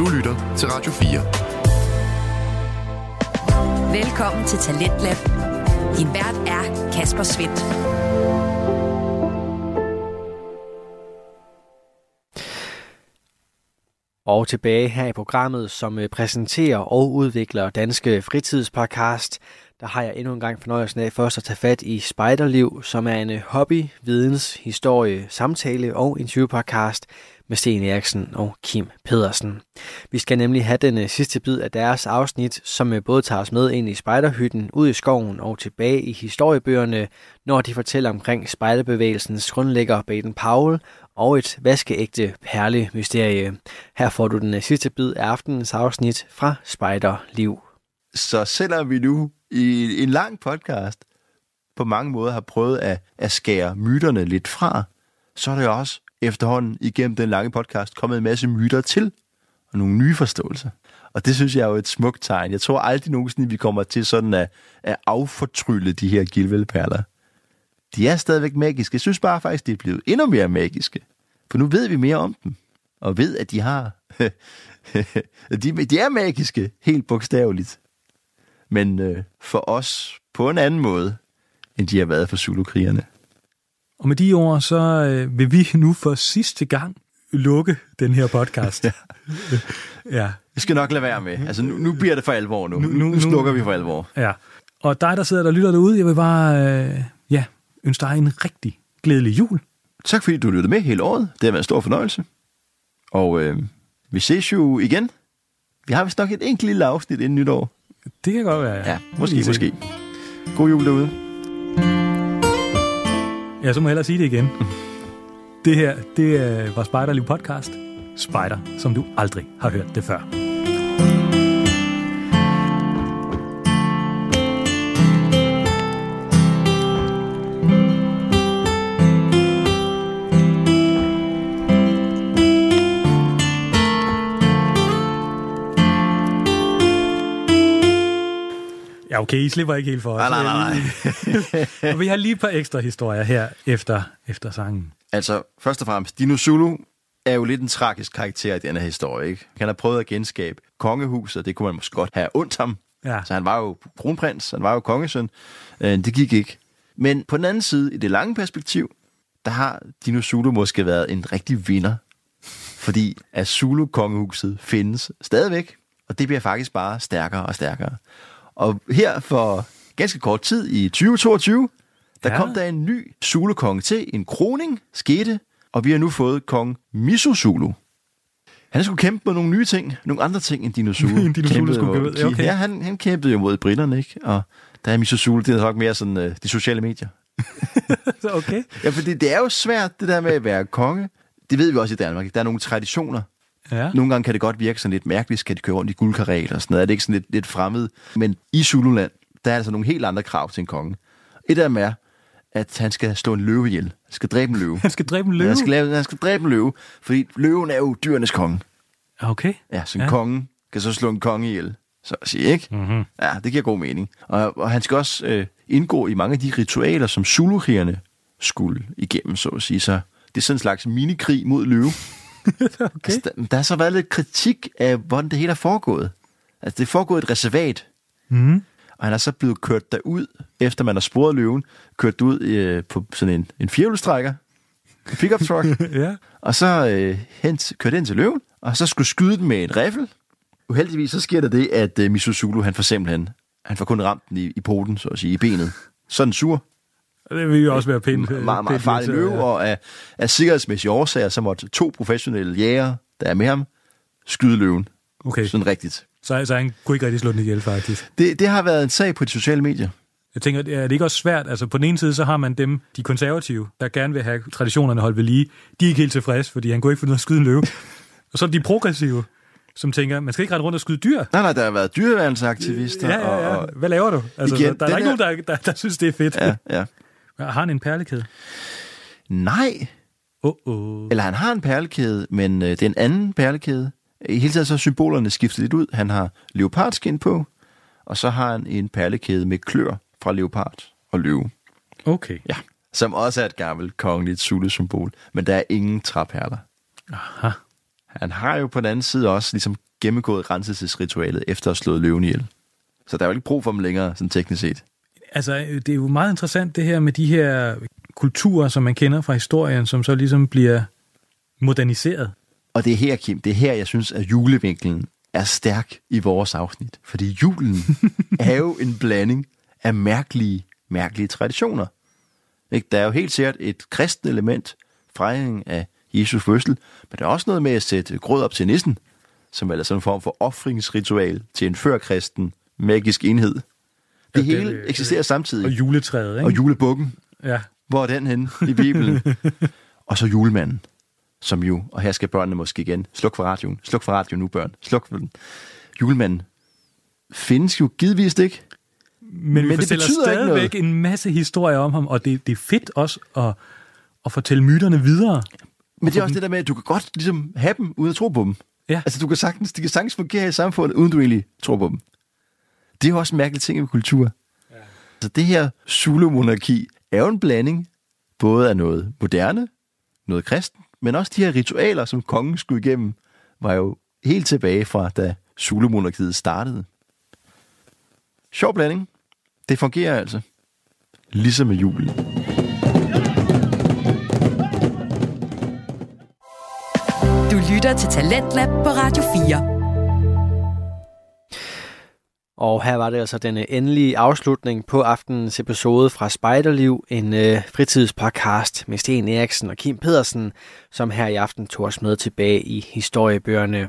Du lytter til Radio 4. Velkommen til Talentlab. Din vært er Kasper Svendt. Og tilbage her i programmet, som øh, præsenterer og udvikler Danske Fritidspodcast, der har jeg endnu en gang fornøjelsen af først at tage fat i Spejderliv, som er en øh, hobby, videns, historie, samtale og interviewpodcast med Sten Eriksen og Kim Pedersen. Vi skal nemlig have den øh, sidste bid af deres afsnit, som øh, både tager os med ind i spejderhytten, ud i skoven og tilbage i historiebøgerne, når de fortæller omkring spejderbevægelsens grundlægger Baden Powell og et vaskeægte perlemysterie. Her får du den øh, sidste bid af aftenens afsnit fra Spejderliv. Så selvom vi nu i en lang podcast på mange måder har prøvet at, at skære myterne lidt fra, så er det også efterhånden igennem den lange podcast kommet en masse myter til, og nogle nye forståelser. Og det synes jeg er jo et smukt tegn. Jeg tror aldrig nogensinde, vi kommer til sådan at, at affortrylle de her gilvelperler. De er stadigvæk magiske. Jeg synes bare faktisk, de er blevet endnu mere magiske. For nu ved vi mere om dem, og ved, at de har... de, de er magiske, helt bogstaveligt. Men øh, for os på en anden måde, end de har været for Zulu-krigerne. Og med de ord, så øh, vil vi nu for sidste gang lukke den her podcast. ja. ja. Jeg skal nok lade være med. Altså, nu, nu bliver det for alvor nu. Nu, nu, nu slukker vi for alvor. Ja. Og dig, der sidder der og lytter derude, jeg vil bare øh, ja, ønske dig en rigtig glædelig jul. Tak fordi du lyttede med hele året. Det har været en stor fornøjelse. Og øh, vi ses jo igen. Vi har vist nok et enkelt lille afsnit inden nytår. Det kan godt være, ja. ja måske, måske. God jul derude. Ja, så må jeg hellere sige det igen. Det her, det var Spejderliv podcast. Spejder, som du aldrig har hørt det før. Okay, I slipper ikke helt for os. Nej, nej, nej. vi har lige et par ekstra historier her efter, efter sangen. Altså, først og fremmest, Dino Zulu er jo lidt en tragisk karakter i denne historie, ikke? Han har prøvet at genskabe kongehuset, det kunne man måske godt have ondt ham. Ja. Så han var jo kronprins, han var jo kongesøn. Øh, det gik ikke. Men på den anden side, i det lange perspektiv, der har Dino Zulu måske været en rigtig vinder. Fordi at Zulu-kongehuset findes stadigvæk, og det bliver faktisk bare stærkere og stærkere. Og her for ganske kort tid i 2022, der ja. kom der en ny Zulu-konge til. En kroning skete, og vi har nu fået kong Miso Zulu. Han skulle kæmpe med nogle nye ting, nogle andre ting end Dino Zulu. Dino Zulu skulle ja, okay. Ja, han, han kæmpede jo mod britterne, ikke? Og der er Miso Zulu, det er nok mere sådan uh, de sociale medier. okay. Ja, fordi det er jo svært, det der med at være konge. Det ved vi også i Danmark. Der er nogle traditioner, Ja. Nogle gange kan det godt virke sådan lidt mærkeligt, skal de køre rundt i guldkaret og sådan noget. Er det ikke sådan lidt, lidt fremmed? Men i Zululand, der er altså nogle helt andre krav til en konge. Et af dem er, at han skal slå en løve ihjel. Han skal dræbe en løve. Han skal dræbe en løve? han skal, lave, han skal dræbe en løve, fordi løven er jo dyrenes konge. Okay. Ja, så en ja. konge kan så slå en konge ihjel. Så at sige, ikke? Mm-hmm. Ja, det giver god mening. Og, og han skal også øh, indgå i mange af de ritualer, som zulu skulle igennem, så at sige. Så det er sådan en slags minikrig mod løve. okay. altså, der, der har så været lidt kritik af, hvordan det hele er foregået. Altså, det er foregået et reservat. Mm. Og han er så blevet kørt derud, efter man har sporet løven, kørt ud øh, på sådan en, en firehjulstrækker, en pickup truck, ja. og så øh, hent, kørt ind til løven, og så skulle skyde den med en riffel. Uheldigvis så sker der det, at øh, Misuzulu, han får simpelthen, han får kun ramt den i, i poten, så at sige, i benet. Sådan sur. Det vil jo også være pænt. Meget, meget, meget farlig løve, ja. og af, af sikkerhedsmæssige årsager, så måtte to professionelle jæger, der er med ham, skyde løven. Okay. Sådan rigtigt. Så, så han kunne ikke rigtig slå den ihjel, faktisk? Det, det har været en sag på de sociale medier. Jeg tænker, er det ikke også svært? Altså på den ene side, så har man dem, de konservative, der gerne vil have traditionerne holdt ved lige. De er ikke helt tilfredse, fordi han kunne ikke finde ud af at skyde en løve. og så er de progressive, som tænker, man skal ikke rette rundt og skyde dyr. Nej, nej, der har været dyreværnsaktivister. Ja, ja, ja. Hvad laver du? Altså, igen, der, der er ikke er... nogen, der, der, der synes, det er fedt. Ja, ja. Har han en perlekæde? Nej. Uh-oh. Eller han har en perlekæde, men øh, det er en anden perlekæde. I hele tiden så er symbolerne skiftet lidt ud. Han har leopardskin på, og så har han en perlekæde med klør fra leopard og løve. Okay. Ja, som også er et gammelt kongeligt Zulu-symbol, men der er ingen træperler. Aha. han har jo på den anden side også ligesom gennemgået renselsesritualet efter at have slået løven ihjel. Så der er jo ikke brug for dem længere, sådan teknisk set. Altså, det er jo meget interessant det her med de her kulturer, som man kender fra historien, som så ligesom bliver moderniseret. Og det er her, Kim, det er her, jeg synes, at julevinkelen er stærk i vores afsnit. Fordi julen er jo en blanding af mærkelige, mærkelige traditioner. Ikke? Der er jo helt sikkert et kristen element, fejring af Jesus fødsel, men der er også noget med at sætte grød op til nissen, som er sådan en form for offringsritual til en førkristen magisk enhed. Det ja, hele det, eksisterer det, samtidig. Og juletræet, ikke? Og julebukken. Ja. Hvor er den henne i Bibelen? og så julemanden, som jo, og her skal børnene måske igen, sluk for radioen, sluk for radioen nu børn, sluk for den. Julemanden findes jo givetvis ikke. Men, men det betyder stadigvæk en masse historier om ham, og det, det er fedt også at, at fortælle myterne videre. Men det er også det der med, at du kan godt ligesom have dem, uden at tro på dem. Ja. Altså, du kan sagtens, de kan sagtens fungere i samfundet, uden du egentlig tror på dem. Det er jo også en mærkelig ting i kultur. Ja. Så det her Zulu-monarki er jo en blanding, både af noget moderne, noget kristen, men også de her ritualer, som kongen skulle igennem, var jo helt tilbage fra, da Zulu-monarkiet startede. Sjov blanding. Det fungerer altså. Ligesom med julen. Du lytter til Talentlab på Radio 4. Og her var det altså den øh, endelige afslutning på aftenens episode fra Spejderliv, en øh, fritidspodcast med Sten Eriksen og Kim Pedersen, som her i aften tog os med tilbage i historiebøgerne.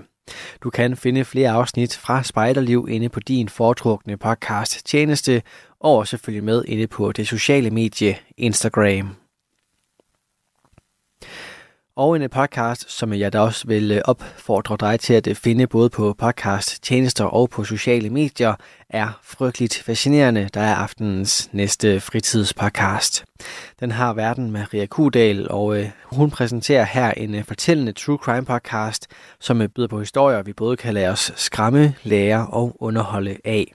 Du kan finde flere afsnit fra Spejderliv inde på din foretrukne podcast tjeneste, og selvfølgelig med inde på det sociale medie Instagram. Og en podcast, som jeg da også vil øh, opfordre dig til at øh, finde både på podcast, tjenester og på sociale medier, er frygteligt fascinerende, der er aftenens næste fritidspodcast. Den har verden Maria Kudal, og øh, hun præsenterer her en øh, fortællende true crime podcast, som øh, byder på historier, vi både kan lade os skræmme, lære og underholde af.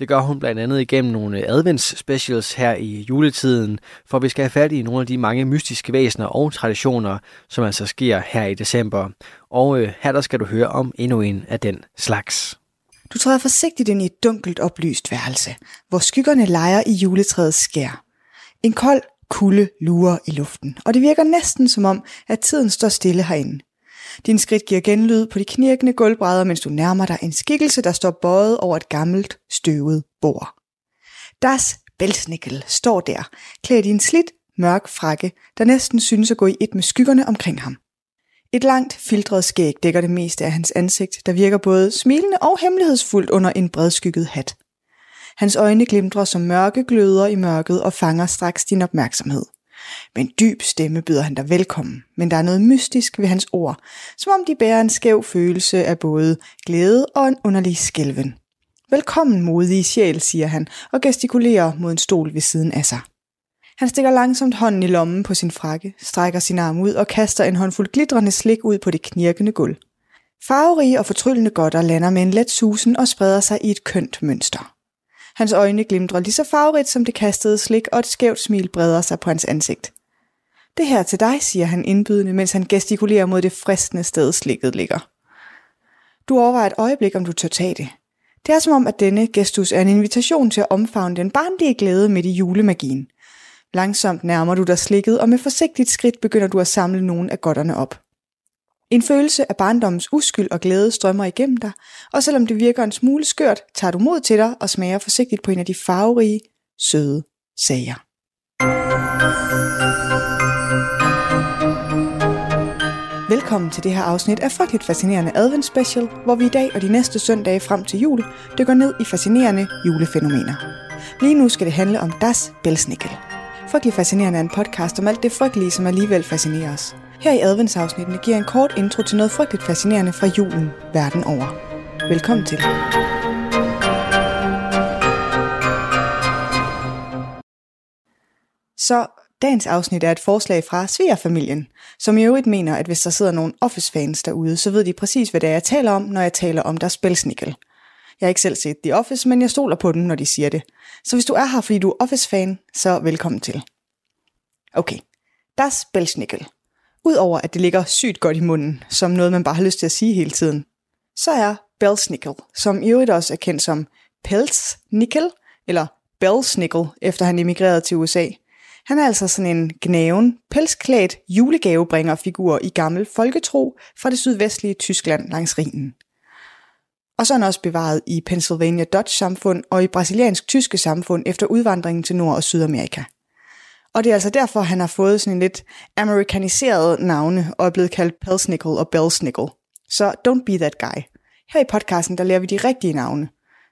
Det gør hun blandt andet igennem nogle advents specials her i juletiden, for vi skal have fat i nogle af de mange mystiske væsener og traditioner, som altså sker her i december. Og øh, her der skal du høre om endnu en af den slags. Du træder forsigtigt ind i et dunkelt oplyst værelse, hvor skyggerne leger i juletræets skær. En kold kulde lurer i luften, og det virker næsten som om, at tiden står stille herinde. Din skridt giver genlyd på de knirkende gulvbrædder, mens du nærmer dig en skikkelse, der står bøjet over et gammelt, støvet bord. Das Belsnickel står der, klædt i en slidt, mørk frakke, der næsten synes at gå i et med skyggerne omkring ham. Et langt, filtret skæg dækker det meste af hans ansigt, der virker både smilende og hemmelighedsfuldt under en bredskygget hat. Hans øjne glimtrer som mørke gløder i mørket og fanger straks din opmærksomhed. Med en dyb stemme byder han dig velkommen, men der er noget mystisk ved hans ord, som om de bærer en skæv følelse af både glæde og en underlig skælven. Velkommen, modige sjæl, siger han og gestikulerer mod en stol ved siden af sig. Han stikker langsomt hånden i lommen på sin frakke, strækker sin arm ud og kaster en håndfuld glitrende slik ud på det knirkende gulv. Farverige og fortryllende godter lander med en let susen og spreder sig i et kønt mønster. Hans øjne glimtrer lige så farverigt som det kastede slik, og et skævt smil breder sig på hans ansigt. Det her til dig, siger han indbydende, mens han gestikulerer mod det fristende sted, slikket ligger. Du overvejer et øjeblik, om du tør tage det. Det er som om, at denne gestus er en invitation til at omfavne den barnlige glæde midt i julemagien. Langsomt nærmer du dig slikket, og med forsigtigt skridt begynder du at samle nogle af godterne op. En følelse af barndommens uskyld og glæde strømmer igennem dig, og selvom det virker en smule skørt, tager du mod til dig og smager forsigtigt på en af de farverige, søde sager. Velkommen til det her afsnit af Frygteligt Fascinerende Advent Special, hvor vi i dag og de næste søndage frem til jul dykker ned i fascinerende julefænomener. Lige nu skal det handle om Das Belsnickel. Frygteligt Fascinerende er en podcast om alt det frygtelige, som alligevel fascinerer os. Her i adventsafsnittene giver en kort intro til noget frygteligt fascinerende fra julen verden over. Velkommen til. Så dagens afsnit er et forslag fra Svigerfamilien, som i øvrigt mener, at hvis der sidder nogle Office-fans derude, så ved de præcis, hvad det er, jeg taler om, når jeg taler om deres spilsnikkel. Jeg har ikke selv set The Office, men jeg stoler på dem, når de siger det. Så hvis du er her, fordi du er Office-fan, så velkommen til. Okay, Das Belsnickel Udover at det ligger sygt godt i munden, som noget man bare har lyst til at sige hele tiden, så er Belsnickel, som i øvrigt også er kendt som Pelznickel, eller Belsnickel, efter han emigrerede til USA. Han er altså sådan en gnaven, pelsklædt julegavebringerfigur i gammel folketro fra det sydvestlige Tyskland langs Rhinen. Og så er han også bevaret i Pennsylvania Dutch samfund og i brasiliansk-tyske samfund efter udvandringen til Nord- og Sydamerika. Og det er altså derfor, han har fået sådan en lidt amerikaniseret navne og er blevet kaldt Pelsnickel og Belsnickel. Så don't be that guy. Her i podcasten, der lærer vi de rigtige navne.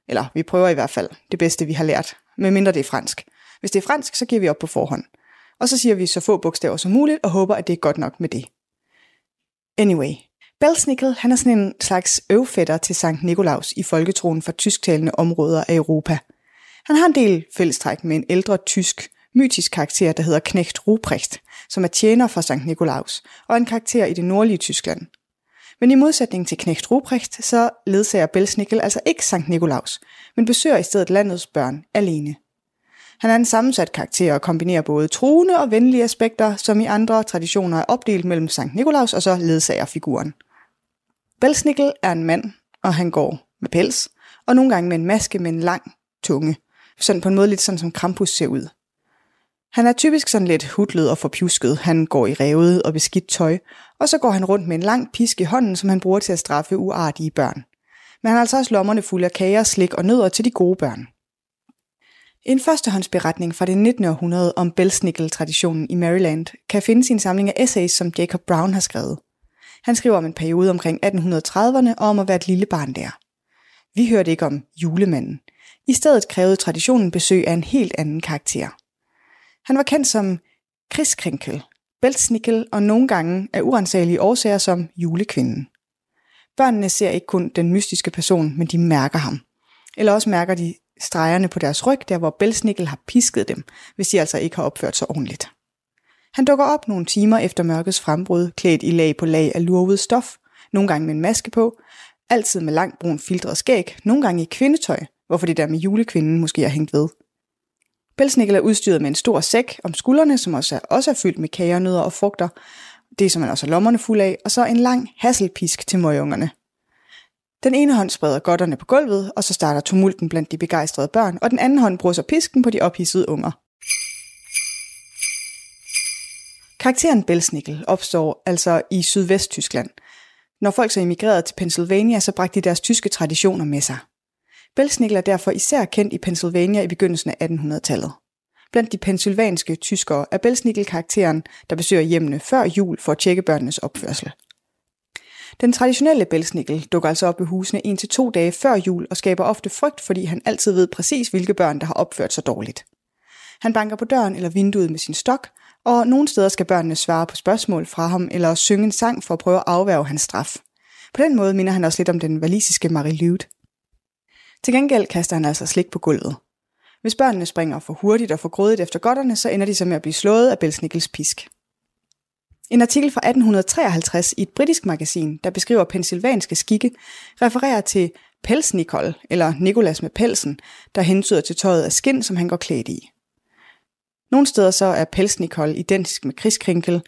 Eller vi prøver i hvert fald det bedste, vi har lært, medmindre det er fransk. Hvis det er fransk, så giver vi op på forhånd. Og så siger vi så få bogstaver som muligt, og håber, at det er godt nok med det. Anyway, Belsnickel, han er sådan en slags øvfætter til Sankt Nikolaus i folketroen for tysktalende områder af Europa. Han har en del fællestræk med en ældre tysk, mytisk karakter, der hedder Knecht Ruprecht, som er tjener for Sankt Nikolaus, og en karakter i det nordlige Tyskland. Men i modsætning til Knecht Ruprecht, så ledsager Belsnickel altså ikke Sankt Nikolaus, men besøger i stedet landets børn alene. Han er en sammensat karakter og kombinerer både truende og venlige aspekter, som i andre traditioner er opdelt mellem Sankt Nikolaus og så ledsagerfiguren. Belsnickel er en mand, og han går med pels, og nogle gange med en maske med en lang tunge. Sådan på en måde lidt sådan som Krampus ser ud. Han er typisk sådan lidt hudlet og forpjusket. Han går i revet og beskidt tøj, og så går han rundt med en lang pisk i hånden, som han bruger til at straffe uartige børn. Men han har altså også lommerne fulde af kager, slik og nødder til de gode børn. En førstehåndsberetning fra det 19. århundrede om Belsnickel-traditionen i Maryland kan findes i en samling af essays, som Jacob Brown har skrevet. Han skriver om en periode omkring 1830'erne og om at være et lille barn der. Vi hørte ikke om julemanden. I stedet krævede traditionen besøg af en helt anden karakter. Han var kendt som Kriskrinkel, Belsnickel og nogle gange af urensagelige årsager som julekvinden. Børnene ser ikke kun den mystiske person, men de mærker ham. Eller også mærker de stregerne på deres ryg, der hvor Belsnickel har pisket dem, hvis de altså ikke har opført sig ordentligt. Han dukker op nogle timer efter mørkets frembrud, klædt i lag på lag af lurvet stof, nogle gange med en maske på, altid med langt brun filtret skæg, nogle gange i kvindetøj, hvorfor det der med julekvinden måske er hængt ved. Belsnickel er udstyret med en stor sæk om skuldrene, som også er, også er fyldt med kager, nødder og frugter, det som man også har lommerne fuld af, og så en lang hasselpisk til møgungerne. Den ene hånd spreder godterne på gulvet, og så starter tumulten blandt de begejstrede børn, og den anden hånd bruger pisken på de ophidsede unger. Karakteren Belsnickel opstår altså i Sydvest-Tyskland. Når folk så emigrerede til Pennsylvania, så bragte de deres tyske traditioner med sig. Belsnickel er derfor især kendt i Pennsylvania i begyndelsen af 1800-tallet. Blandt de pensylvanske tyskere er Belsnickel karakteren, der besøger hjemmene før jul for at tjekke børnenes opførsel. Den traditionelle belsnickel dukker altså op i husene en til to dage før jul og skaber ofte frygt, fordi han altid ved præcis, hvilke børn, der har opført sig dårligt. Han banker på døren eller vinduet med sin stok, og nogle steder skal børnene svare på spørgsmål fra ham eller synge en sang for at prøve at afværge hans straf. På den måde minder han også lidt om den valisiske Marie Lude. Til gengæld kaster han altså slik på gulvet. Hvis børnene springer for hurtigt og for grådigt efter godterne, så ender de så med at blive slået af Belsnickels pisk. En artikel fra 1853 i et britisk magasin, der beskriver pensilvanske skikke, refererer til Pelsnikol, eller Nikolas med pelsen, der hentyder til tøjet af skind, som han går klædt i. Nogle steder så er Pelsnikol identisk med Kriskrinkel,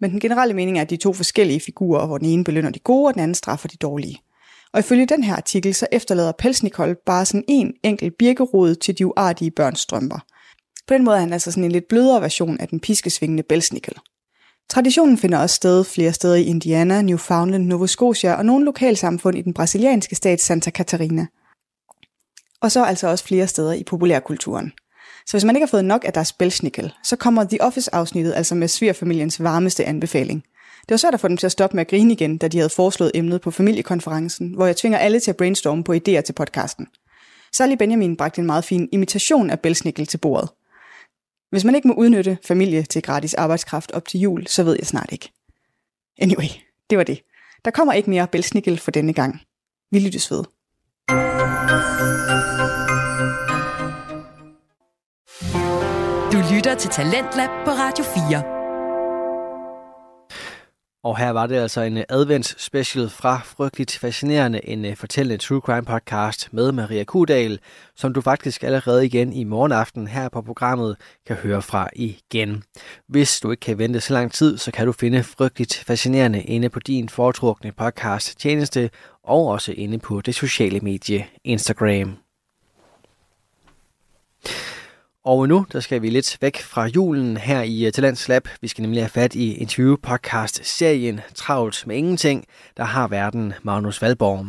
men den generelle mening er, at de to forskellige figurer, hvor den ene belønner de gode, og den anden straffer de dårlige. Og ifølge den her artikel, så efterlader Pelsnikol bare sådan en enkelt birkerod til de uartige børns strømper. På den måde er han altså sådan en lidt blødere version af den piskesvingende Belsnickel. Traditionen finder også sted flere steder i Indiana, Newfoundland, Nova Scotia og nogle lokalsamfund i den brasilianske stat Santa Catarina. Og så altså også flere steder i populærkulturen. Så hvis man ikke har fået nok af deres belsnickel, så kommer The Office-afsnittet altså med svigerfamiliens varmeste anbefaling. Det var svært at få dem til at stoppe med at grine igen, da de havde foreslået emnet på familiekonferencen, hvor jeg tvinger alle til at brainstorme på idéer til podcasten. Særlig Benjamin bragte en meget fin imitation af belsnickel til bordet. Hvis man ikke må udnytte familie til gratis arbejdskraft op til jul, så ved jeg snart ikke. Anyway, det var det. Der kommer ikke mere belsnickel for denne gang. Vi lyttes ved. Du lytter til Talentlab på Radio 4. Og her var det altså en øh, advents special fra Frygteligt Fascinerende, en øh, fortællende true crime podcast med Maria Kudal, som du faktisk allerede igen i morgenaften her på programmet kan høre fra igen. Hvis du ikke kan vente så lang tid, så kan du finde Frygteligt Fascinerende inde på din foretrukne podcast tjeneste og også inde på det sociale medie Instagram. Og nu der skal vi lidt væk fra julen her i øh, Talents Lab. Vi skal nemlig have fat i interview-podcast-serien Travlt med Ingenting, der har verden Magnus Valborg.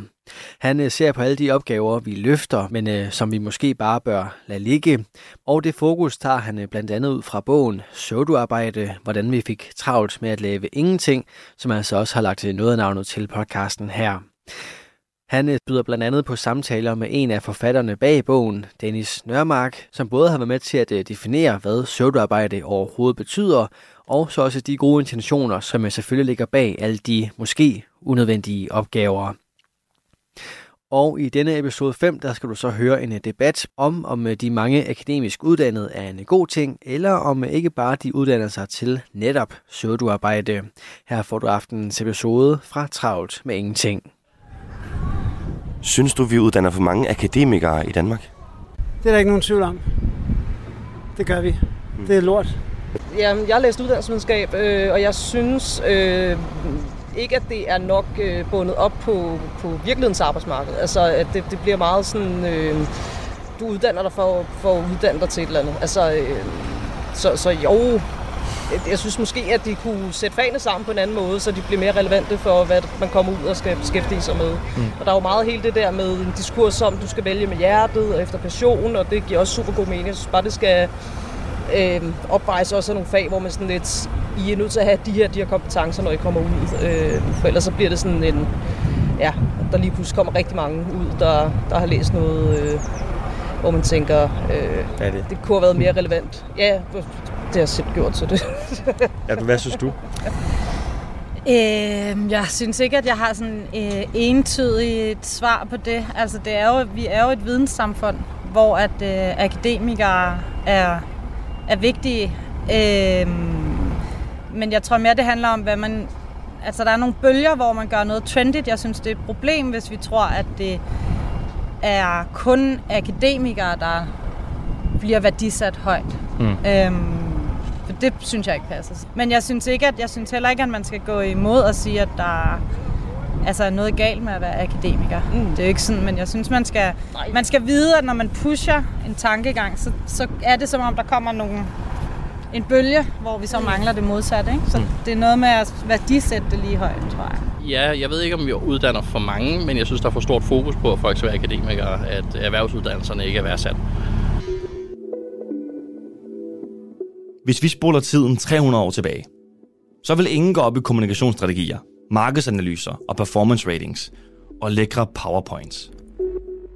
Han øh, ser på alle de opgaver, vi løfter, men øh, som vi måske bare bør lade ligge. Og det fokus tager han blandt andet ud fra bogen Søvduarbejde, hvordan vi fik travlt med at lave ingenting, som altså også har lagt noget af navnet til podcasten her. Han øh, byder blandt andet på samtaler med en af forfatterne bag bogen, Dennis Nørmark, som både har været med til at øh, definere, hvad pseudoarbejde overhovedet betyder, og så også de gode intentioner, som øh, selvfølgelig ligger bag alle de måske unødvendige opgaver. Og i denne episode 5, der skal du så høre en øh, debat om, om de mange akademisk uddannede er en god ting, eller om ikke bare de uddanner sig til netop pseudoarbejde. Her får du aftenens episode fra Travlt med Ingenting. Synes du, vi uddanner for mange akademikere i Danmark? Det er der ikke nogen tvivl om. Det gør vi. Mm. Det er lort. Jamen, jeg har læst uddannelsesvidenskab, øh, og jeg synes øh, ikke, at det er nok øh, bundet op på, på virkelighedens arbejdsmarked. Altså, at det, det bliver meget sådan, øh, du uddanner dig for, for at uddanne dig til et eller andet. Altså, øh, så, så jo, jeg synes måske, at de kunne sætte fagene sammen på en anden måde, så de bliver mere relevante for, hvad man kommer ud og skal beskæftige sig med. Mm. Og der er jo meget hele det der med en diskurs om, du skal vælge med hjertet og efter passion, og det giver også super god mening. Jeg synes bare, det skal øh, opvejes også af nogle fag, hvor man sådan lidt, I er nødt til at have de her, de her kompetencer, når I kommer ud. Øh, for ellers så bliver det sådan en, ja, der lige pludselig kommer rigtig mange ud, der, der har læst noget, øh, hvor man tænker, øh, det? det kunne have været mere relevant. Ja, det har selv gjort til det. ja, hvad synes du? Øh, jeg synes ikke, at jeg har sådan øh, entydigt svar på det. Altså, det er jo, vi er jo et videnssamfund, hvor at øh, akademikere er, er vigtige. Øh, men jeg tror mere, det handler om, hvad man... Altså, der er nogle bølger, hvor man gør noget trendigt. Jeg synes, det er et problem, hvis vi tror, at det er kun akademikere, der bliver værdisat højt. Mm. Øhm, for det synes jeg ikke passer. Men jeg synes, ikke, at, jeg synes heller ikke, at man skal gå imod og sige, at der altså, er noget galt med at være akademiker. Mm. Det er jo ikke sådan, men jeg synes, man skal, man skal vide, at når man pusher en tankegang, så, så er det som om, der kommer nogle, en bølge, hvor vi så mm. mangler det modsatte. Ikke? Så mm. det er noget med at værdisætte det lige højt, tror jeg. Ja, jeg ved ikke, om vi uddanner for mange, men jeg synes, der er for stort fokus på, at folk skal være akademikere, at erhvervsuddannelserne ikke er værdsat. Hvis vi spoler tiden 300 år tilbage, så vil ingen gå op i kommunikationsstrategier, markedsanalyser og performance ratings og lækre powerpoints.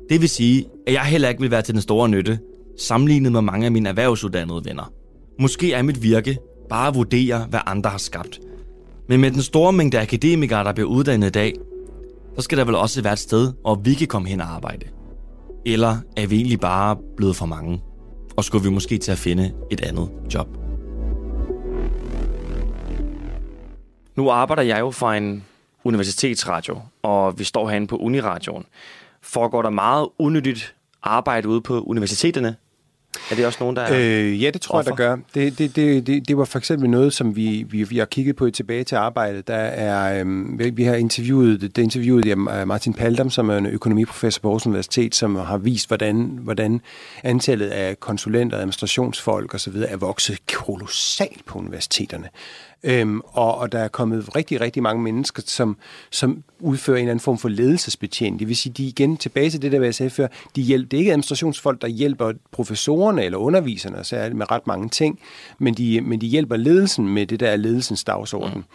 Det vil sige, at jeg heller ikke vil være til den store nytte, sammenlignet med mange af mine erhvervsuddannede venner. Måske er mit virke bare at vurdere, hvad andre har skabt. Men med den store mængde akademikere, der bliver uddannet i dag, så skal der vel også være et sted, hvor vi kan komme hen og arbejde. Eller er vi egentlig bare blevet for mange? Og skulle vi måske til at finde et andet job. Nu arbejder jeg jo for en universitetsradio, og vi står herinde på Uniradioen. Foregår der meget unødigt arbejde ude på universiteterne? Er det også nogen, der er øh, Ja, det tror offer? jeg, der gør. Det, det, det, det, det var for eksempel noget, som vi, vi, vi har kigget på tilbage til arbejdet. Der er, øhm, vi har interviewet, det interviewet jeg, Martin Paldam, som er en økonomiprofessor på Aarhus Universitet, som har vist, hvordan, hvordan antallet af konsulenter, administrationsfolk osv. er vokset kolossalt på universiteterne. Øhm, og, og der er kommet rigtig, rigtig mange mennesker, som, som udfører en eller anden form for ledelsesbetjening. Det vil sige, de igen tilbage til det der, hvad jeg sagde før, de hjælper, det er ikke administrationsfolk, der hjælper professorerne eller underviserne, så er det med ret mange ting, men de, men de hjælper ledelsen med det der ledelsens dagsorden.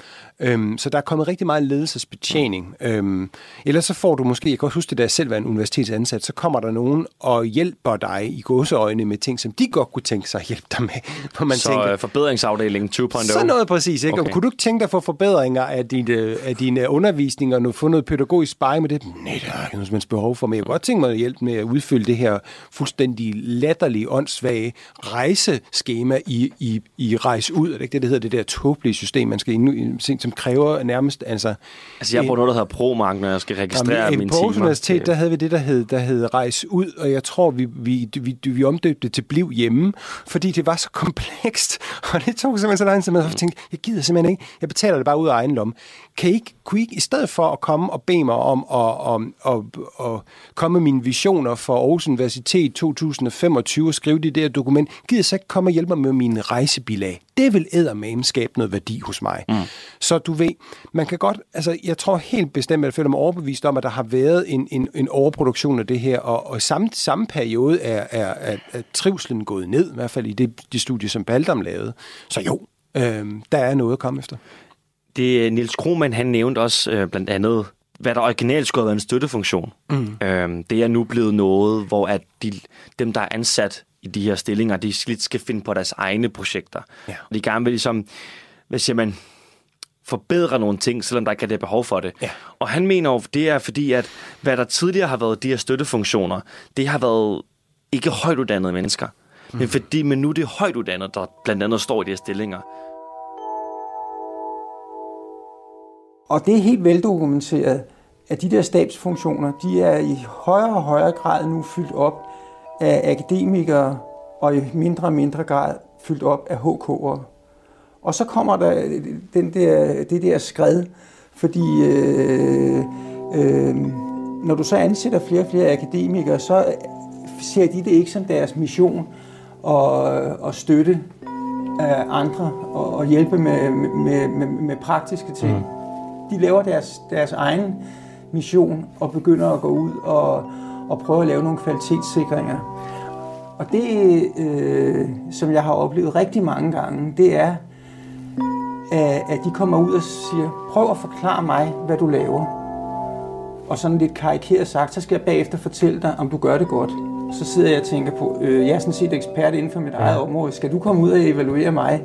Mm. Øhm, så der er kommet rigtig meget ledelsesbetjening. Mm. Øhm, ellers så får du måske, jeg kan også huske det, da jeg selv var en universitetsansat, så kommer der nogen og hjælper dig i gåseøjne med ting, som de godt kunne tænke sig at hjælpe dig med. Hvor man så tænker, øh, forbedringsafdelingen 2.0. Så noget præcis. Ikke? Okay. Og kunne du ikke tænke dig få forbedringer af din, af din undervisning og få noget pædagogisk sparring med det? Nej, det er ikke noget, man behov for. Men jeg kunne godt tænke mig at hjælpe med at udfylde det her fuldstændig latterlige, åndssvage rejseskema i, i, i rejse ud. Er det ikke det, der hedder det der tåbelige system, man skal ind, som kræver nærmest... Altså, altså jeg bruger noget, der hedder ProMark, når jeg skal registrere jamen, mine timer. På Universitet, der havde vi det, der hed, der hed Rejse ud, og jeg tror, vi, vi, vi, vi omdøbte det til Bliv hjemme, fordi det var så komplekst, og det tog simpelthen så lang tid, at jeg tænkte, jeg gider simpelthen ikke, jeg betaler det bare ud af egen lomme. Kan I ikke, kunne I ikke, i stedet for at komme og bede mig om at, om, at, at, at komme med mine visioner for Aarhus Universitet 2025 og skrive det der dokument, gider så ikke komme og hjælpe mig med mine rejsebilag. Det vil eddermame skabe noget værdi hos mig. Mm. Så du ved, man kan godt, altså jeg tror helt bestemt, at jeg føler mig overbevist om, at der har været en, en, en overproduktion af det her, og, og i samme, samme periode er, er, er, er trivselen gået ned, i hvert fald i det, de studie, som Baldam lavede. Så jo, øh, der er noget at komme efter. Det Nils Krohmann, han nævnte også øh, blandt andet, hvad der originalt skulle have været en støttefunktion. Mm. Øh, det er nu blevet noget, hvor at de, dem, der er ansat i de her stillinger, de skal finde på deres egne projekter. Ja. Og de gerne vil ligesom, hvad siger man, forbedre nogle ting, selvom der ikke er det behov for det. Ja. Og han mener jo, det er fordi, at hvad der tidligere har været de her støttefunktioner, det har været ikke højt uddannede mennesker. Mm. Men fordi men nu er det højt uddannede, der blandt andet står i de her stillinger. Og det er helt veldokumenteret, at de der stabsfunktioner, de er i højere og højere grad nu fyldt op af akademikere, og i mindre og mindre grad fyldt op af HK'ere. Og så kommer der den der, det der skred, fordi øh, øh, når du så ansætter flere og flere akademikere, så ser de det ikke som deres mission at, at støtte øh, andre og, og hjælpe med, med, med, med praktiske ting. Mm. De laver deres, deres egen mission og begynder at gå ud og, og prøve at lave nogle kvalitetssikringer. Og det, øh, som jeg har oplevet rigtig mange gange, det er, at de kommer ud og siger, prøv at forklare mig, hvad du laver. Og sådan lidt karikeret sagt, så skal jeg bagefter fortælle dig, om du gør det godt. Så sidder jeg og tænker på, øh, jeg er sådan set ekspert inden for mit ja. eget område. Skal du komme ud og evaluere mig?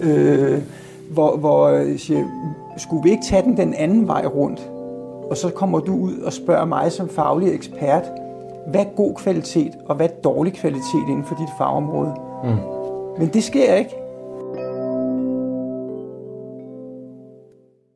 Øh, hvor, hvor jeg siger, skulle vi ikke tage den den anden vej rundt? Og så kommer du ud og spørger mig som faglig ekspert, hvad er god kvalitet, og hvad er dårlig kvalitet inden for dit fagområde? Mm. Men det sker ikke.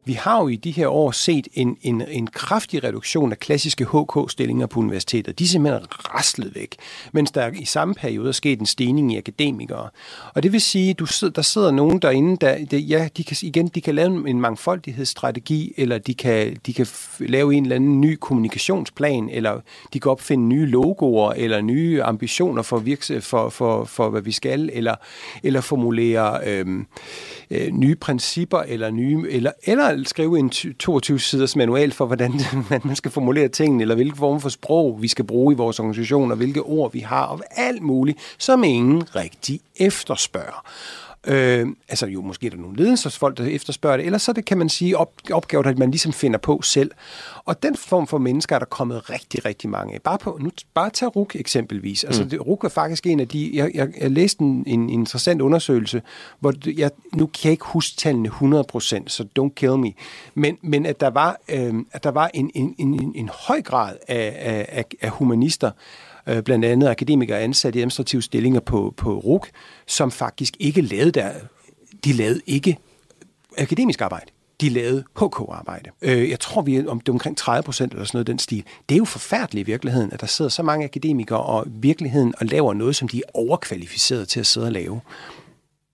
Vi har jo i de her år set en, en, en kraftig reduktion af klassiske HK-stillinger på universitetet. De er simpelthen raslet væk, mens der i samme periode er sket en stigning i akademikere. Og det vil sige, at der sidder nogen derinde, der, der ja, de kan, igen, de kan lave en mangfoldighedsstrategi, eller de kan, de kan lave en eller anden ny kommunikationsplan, eller de kan opfinde nye logoer, eller nye ambitioner for, virks, for, for, for hvad vi skal, eller, eller formulere øhm, øh, nye principper, eller nye, eller, eller skrive en 22-siders manual for, hvordan man skal formulere tingene, eller hvilke form for sprog vi skal bruge i vores organisation, og hvilke ord vi har, og alt muligt, som ingen rigtig efterspørger. Øh, altså jo, måske er der nogle ledelsesfolk, der efterspørger det, eller så det, kan man sige, op, opgaver, der man ligesom finder på selv. Og den form for mennesker er der kommet rigtig, rigtig mange af. Bare, på, nu, bare tag RUK eksempelvis. Altså, mm. RUK er faktisk en af de... Jeg, jeg, jeg læste en, en interessant undersøgelse, hvor jeg, nu kan jeg ikke huske tallene 100%, så don't kill me. Men, men at der var, øh, at der var en, en, en, en høj grad af, af, af humanister, øh, blandt andet akademikere ansat i administrative stillinger på, på RUK, som faktisk ikke lavede der, de lavede ikke akademisk arbejde. De lavede HK-arbejde. Øh, jeg tror, vi er, om det er omkring 30 procent eller sådan noget den stil. Det er jo forfærdeligt i virkeligheden, at der sidder så mange akademikere og virkeligheden og laver noget, som de er overkvalificeret til at sidde og lave.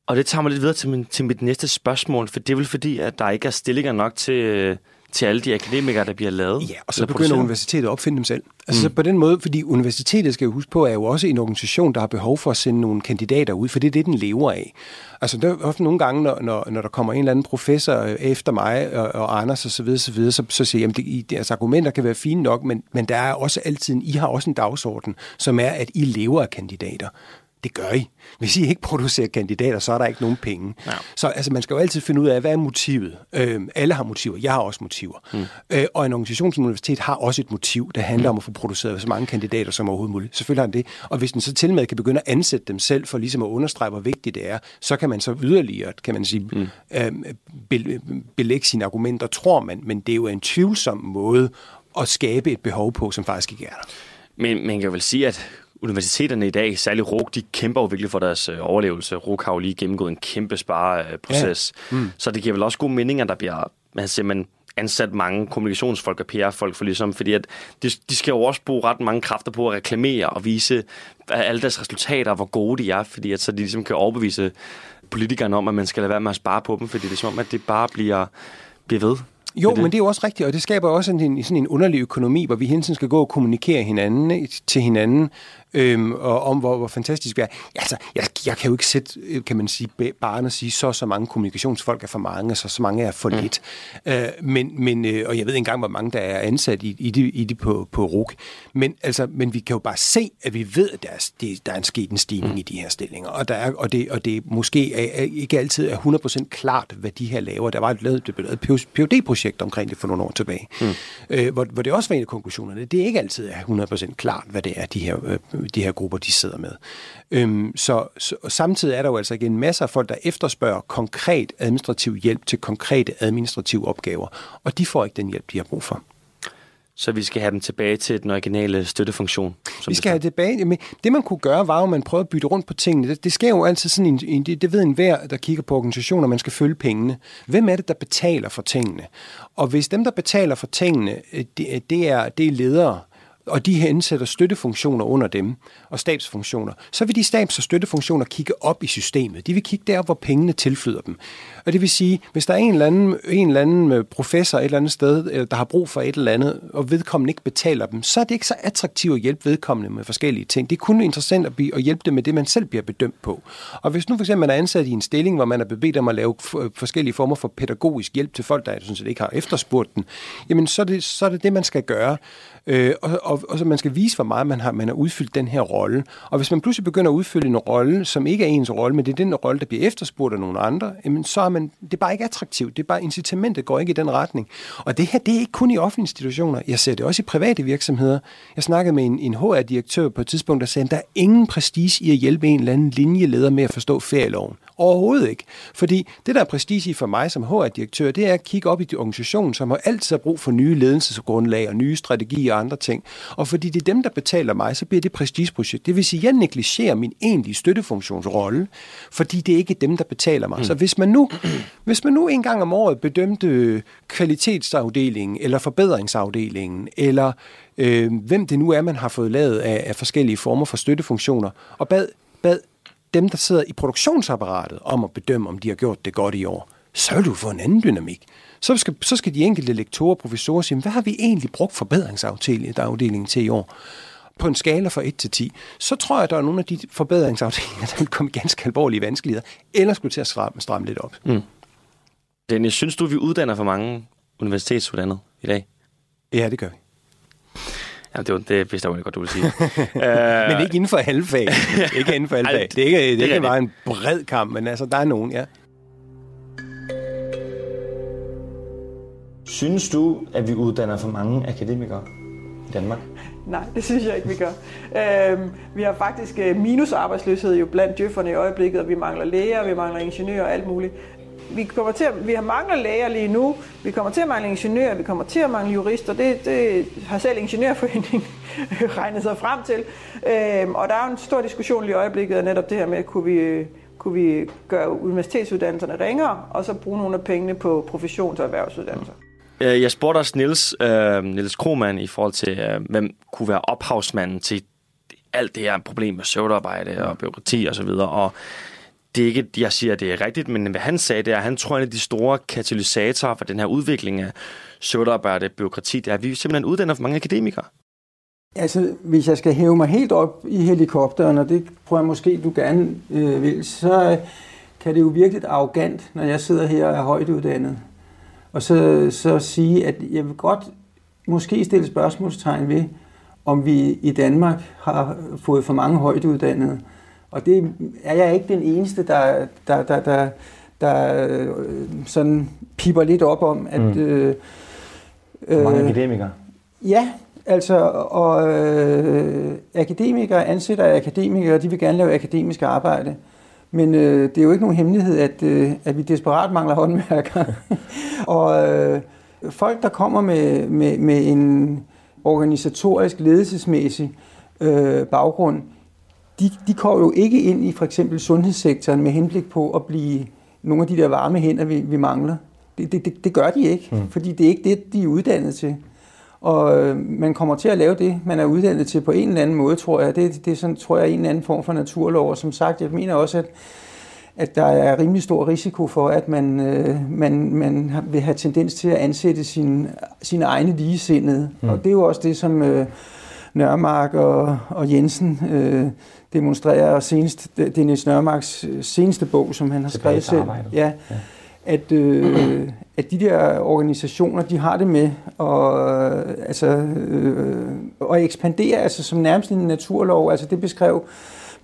Og det tager mig lidt videre til, min, til mit næste spørgsmål, for det er vel fordi, at der ikke er stillinger nok til, øh, til alle de akademikere, der bliver lavet? Ja, og så begynder produceret. universitetet at opfinde dem selv. Altså mm. på den måde, fordi universitetet, skal jo huske på, er jo også en organisation, der har behov for at sende nogle kandidater ud, for det er det, den lever af. Altså der er ofte nogle gange, når, når, når der kommer en eller anden professor øh, efter mig og, og Anders og så videre, så, videre, så, så siger jeg, at deres argumenter kan være fine nok, men, men der er også altid, I har også en dagsorden, som er, at I lever af kandidater. Det gør I. Hvis I ikke producerer kandidater, så er der ikke nogen penge. Ja. Så altså, man skal jo altid finde ud af, hvad er motivet? Øh, alle har motiver. Jeg har også motiver. Mm. Øh, og en organisation som universitet har også et motiv, der handler mm. om at få produceret så mange kandidater som overhovedet muligt. Selvfølgelig har den det. Og hvis den så til med kan begynde at ansætte dem selv for ligesom at understrege, hvor vigtigt det er, så kan man så yderligere, kan man sige, mm. øh, belægge sine argumenter, tror man. Men det er jo en tvivlsom måde at skabe et behov på, som faktisk ikke er der. Men man kan vel sige, at universiteterne i dag, særligt RUG, de kæmper jo virkelig for deres øh, overlevelse. RUG har jo lige gennemgået en kæmpe spareproces. Ja. Mm. Så det giver vel også gode mening, at der bliver man simpelthen ansat mange kommunikationsfolk og PR-folk for ligesom, fordi at de, de skal jo også bruge ret mange kræfter på at reklamere og vise alle deres resultater, hvor gode de er, fordi at så de ligesom kan overbevise politikerne om, at man skal lade være med at spare på dem, fordi det er som om, at det bare bliver, bliver ved. Jo, det. men det er jo også rigtigt, og det skaber også en, sådan en underlig økonomi, hvor vi hele tiden skal gå og kommunikere hinanden, til hinanden, øhm, og om hvor, hvor fantastisk vi er. Altså, jeg, jeg kan jo ikke sætte, øh, kan man sige, bare at sige, så så mange kommunikationsfolk er for mange, så så mange er for mm. lidt. Øh, men, men, øh, og jeg ved ikke engang, hvor mange der er ansat i, i, det, i det på, på RUK. Men, altså, men vi kan jo bare se, at vi ved, at der er, det, der er en sket en stigning mm. i de her stillinger. Og, der er, og, det, og det måske er, er, ikke altid er 100% klart, hvad de her laver. Der var et lavet, et phd projekt omkring det for nogle år tilbage, mm. øh, hvor, hvor det også var en af konklusionerne. Det er ikke altid er 100% klart, hvad det er, de her øh, de her grupper, de sidder med. Øhm, så, så samtidig er der jo altså igen en masse af folk, der efterspørger konkret administrativ hjælp til konkrete administrative opgaver, og de får ikke den hjælp, de har brug for. Så vi skal have dem tilbage til den originale støttefunktion? Som vi skal have tilbage. Men det man kunne gøre, var jo, at man prøvede at bytte rundt på tingene. Det, det sker jo altid sådan en, en det, det ved enhver, der kigger på organisationer, man skal følge pengene. Hvem er det, der betaler for tingene? Og hvis dem, der betaler for tingene, øh, det, det, er, det er ledere, og de her indsætter støttefunktioner under dem, og stabsfunktioner, så vil de stabs- og støttefunktioner kigge op i systemet. De vil kigge der, hvor pengene tilflyder dem. Og det vil sige, hvis der er en eller anden, en eller anden øh, professor et eller andet sted, øh, der har brug for et eller andet, og vedkommende ikke betaler dem, så er det ikke så attraktivt at hjælpe vedkommende med forskellige ting. Det er kun interessant at, blive, at hjælpe dem med det, man selv bliver bedømt på. Og hvis nu for eksempel man er ansat i en stilling, hvor man er bedt om at lave øh, forskellige former for pædagogisk hjælp til folk, der sådan set ikke har efterspurgt den, jamen så er det så er det, det, man skal gøre. Øh, og, og, og så man skal vise, hvor meget man har, man har udfyldt den her rolle. Og hvis man pludselig begynder at udfylde en rolle, som ikke er ens rolle, men det er den rolle, der bliver efterspurgt af nogle andre, jamen så er man, det er bare ikke attraktivt. Det er bare incitamentet går ikke i den retning. Og det her, det er ikke kun i offentlige institutioner. Jeg ser det også i private virksomheder. Jeg snakkede med en, en HR-direktør på et tidspunkt, der sagde, at der er ingen prestige i at hjælpe en eller anden linjeleder med at forstå ferieloven. Overhovedet ikke. Fordi det, der er prestige for mig som HR-direktør, det er at kigge op i de organisationer, som har altid brug for nye ledelsesgrundlag og nye strategier og andre ting. Og fordi det er dem, der betaler mig, så bliver det prestigeprojekt. Det vil sige, at jeg negligerer min egentlige støttefunktionsrolle, fordi det er ikke dem, der betaler mig. Mm. Så hvis man, nu, hvis man nu en gang om året bedømte kvalitetsafdelingen, eller forbedringsafdelingen, eller øh, hvem det nu er, man har fået lavet af, af forskellige former for støttefunktioner, og bad, bad dem, der sidder i produktionsapparatet, om at bedømme, om de har gjort det godt i år, så vil du få en anden dynamik. Så skal, så skal de enkelte lektorer og professorer sige, hvad har vi egentlig brugt forbedringsafdelingen til i år? På en skala fra 1 til 10, så tror jeg, at der er nogle af de forbedringsafdelinger, der vil komme ganske alvorlige vanskeligheder, eller skulle til at stramme, stramme lidt op. Mm. Dennis, synes du, vi uddanner for mange universitetsuddannede i dag? Ja, det gør vi. Ja, det, var, det vidste jeg jo godt, du ville sige. men ikke inden for halvfag. ikke inden for halvfag. Det er ikke, det er ikke bare en bred kamp, men altså, der er nogen, ja. Synes du, at vi uddanner for mange akademikere i Danmark? Nej, det synes jeg ikke, vi gør. Øhm, vi har faktisk øh, minusarbejdsløshed jo blandt djøfferne i øjeblikket, og vi mangler læger, vi mangler ingeniører og alt muligt vi, kommer til at, vi har mangler læger lige nu, vi kommer til at mangle ingeniører, vi kommer til at mangle jurister, det, det har selv Ingeniørforeningen regnet sig frem til. Øhm, og der er jo en stor diskussion lige i øjeblikket af netop det her med, kunne vi, kunne vi gøre universitetsuddannelserne ringere, og så bruge nogle af pengene på professions- og erhvervsuddannelser. Øh, jeg spurgte også Niels, øh, Niels Krohmann i forhold til, øh, hvem kunne være ophavsmanden til alt det her problem med søvdearbejde og byråkrati osv., og, og det er ikke, jeg siger, at det er rigtigt, men hvad han sagde, det er, at han tror, at de store katalysatorer for den her udvikling af søvdearbejde, byråkrati, det er, at vi simpelthen uddanner for mange akademikere. Altså, hvis jeg skal hæve mig helt op i helikopteren, og det tror jeg måske, du gerne øh, vil, så kan det jo virkelig arrogant, når jeg sidder her og er højt uddannet. Og så, så sige, at jeg vil godt måske stille spørgsmålstegn ved, om vi i Danmark har fået for mange højt uddannede, og det er jeg ikke den eneste, der, der, der, der, der øh, sådan piper lidt op om, at... Mm. Øh, øh, mange akademikere. Ja, altså, og øh, akademikere ansætter akademikere, de vil gerne lave akademisk arbejde. Men øh, det er jo ikke nogen hemmelighed, at, øh, at vi desperat mangler håndværkere. og øh, folk, der kommer med, med, med en organisatorisk, ledelsesmæssig øh, baggrund, de, de kommer jo ikke ind i for eksempel sundhedssektoren med henblik på at blive nogle af de der varme hænder, vi, vi mangler. Det, det, det, det gør de ikke, mm. fordi det er ikke det, de er uddannet til. Og øh, man kommer til at lave det, man er uddannet til på en eller anden måde, tror jeg. Det, det er sådan, tror jeg, en eller anden form for naturlov. Og som sagt, jeg mener også, at, at der er rimelig stor risiko for, at man, øh, man, man vil have tendens til at ansætte sin, sine egne ligesindede. Mm. Og det er jo også det, som øh, Nørmark og, og Jensen øh, demonstrerer, og senest, det er Niels Nørmarks seneste bog, som han har skrevet selv. Ja, ja at, øh, at de der organisationer, de har det med at, altså, øh, at ekspandere, altså som nærmest en naturlov. Altså det beskrev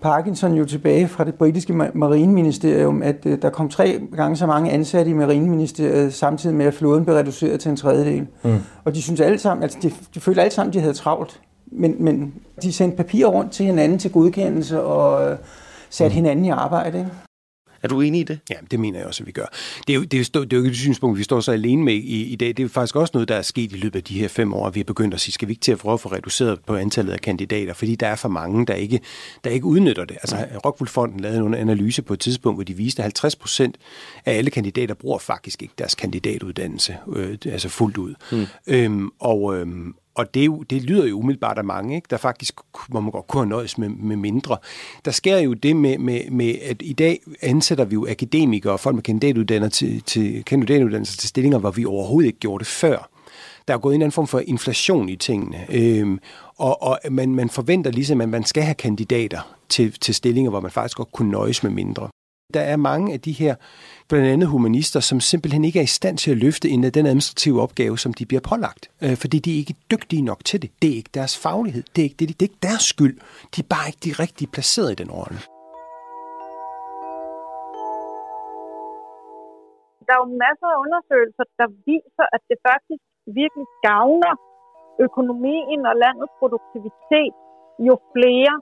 Parkinson jo tilbage fra det britiske marineministerium, at øh, der kom tre gange så mange ansatte i marineministeriet, samtidig med at flåden blev reduceret til en tredjedel. Mm. Og de synes alle sammen, altså de, de følte alle sammen, de havde travlt. Men, men de sendte papir rundt til hinanden til godkendelse og øh, satte mm. hinanden i arbejde. Ikke? Er du enig i det? Ja, det mener jeg også, at vi gør. Det er jo, det er jo, det er jo ikke et synspunkt, vi står så alene med i, i dag. Det er jo faktisk også noget, der er sket i løbet af de her fem år, at vi er begyndt at sige, skal vi ikke til at prøve at få reduceret på antallet af kandidater, fordi der er for mange, der ikke, der ikke udnytter det. Altså, Rockwool lavede en analyse på et tidspunkt, hvor de viste, at 50 procent af alle kandidater bruger faktisk ikke deres kandidatuddannelse, øh, altså fuldt ud. Hmm. Øhm, og, øhm, og det, jo, det lyder jo umiddelbart af mange, ikke? der faktisk må man godt kunne nøjes med, med mindre. Der sker jo det med, med, med, at i dag ansætter vi jo akademikere og folk med kandidatuddannelser til, til, kandidatuddannelser til stillinger, hvor vi overhovedet ikke gjorde det før. Der er gået en anden form for inflation i tingene, øhm, og, og man, man forventer ligesom, at man skal have kandidater til, til stillinger, hvor man faktisk godt kunne nøjes med mindre. Der er mange af de her blandt andet humanister, som simpelthen ikke er i stand til at løfte en af den administrative opgave, som de bliver pålagt. Øh, fordi de er ikke dygtige nok til det. Det er ikke deres faglighed. Det er ikke, det, det er ikke deres skyld. De er bare ikke de rigtige placeret i den rolle. Der er jo masser af undersøgelser, der viser, at det faktisk virkelig gavner økonomien og landets produktivitet, jo flere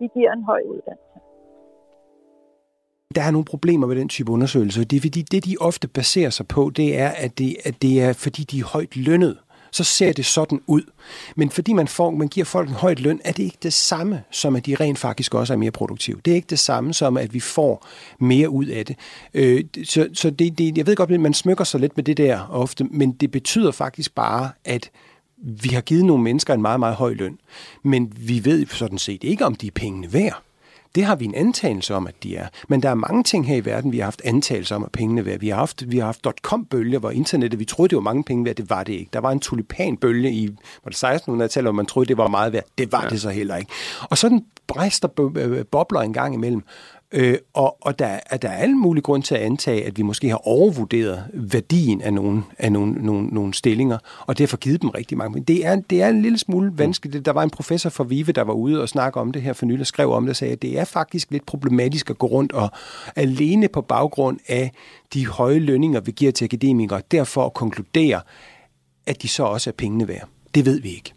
vi giver en høj uddannelse der er nogle problemer med den type undersøgelser. Det er fordi, det de ofte baserer sig på, det er, at det, at det er fordi, de er højt lønnet så ser det sådan ud. Men fordi man, får, man giver folk en højt løn, er det ikke det samme, som at de rent faktisk også er mere produktive. Det er ikke det samme som, at vi får mere ud af det. Øh, så så det, det, jeg ved godt, at man smykker sig lidt med det der ofte, men det betyder faktisk bare, at vi har givet nogle mennesker en meget, meget høj løn. Men vi ved sådan set ikke, om de er pengene værd. Det har vi en antagelse om, at de er. Men der er mange ting her i verden, vi har haft antagelse om, at pengene værd. Vi har haft, vi har haft .com-bølger, hvor internettet, vi troede, det var mange penge værd. Det var det ikke. Der var en tulipanbølge i var det 1600-tallet, hvor man troede, det var meget værd. Det var ja. det så heller ikke. Og sådan bræster bobler en gang imellem. Øh, og og der, er der er alle mulige grund til at antage, at vi måske har overvurderet værdien af nogle, af nogle, nogle, nogle stillinger, og derfor givet dem rigtig mange. Men det er, det er en lille smule vanskeligt. Der var en professor fra Vive, der var ude og snakke om det her for nylig, og skrev om det, og sagde, at det er faktisk lidt problematisk at gå rundt og alene på baggrund af de høje lønninger, vi giver til akademikere, derfor at konkludere, at de så også er pengene værd. Det ved vi ikke.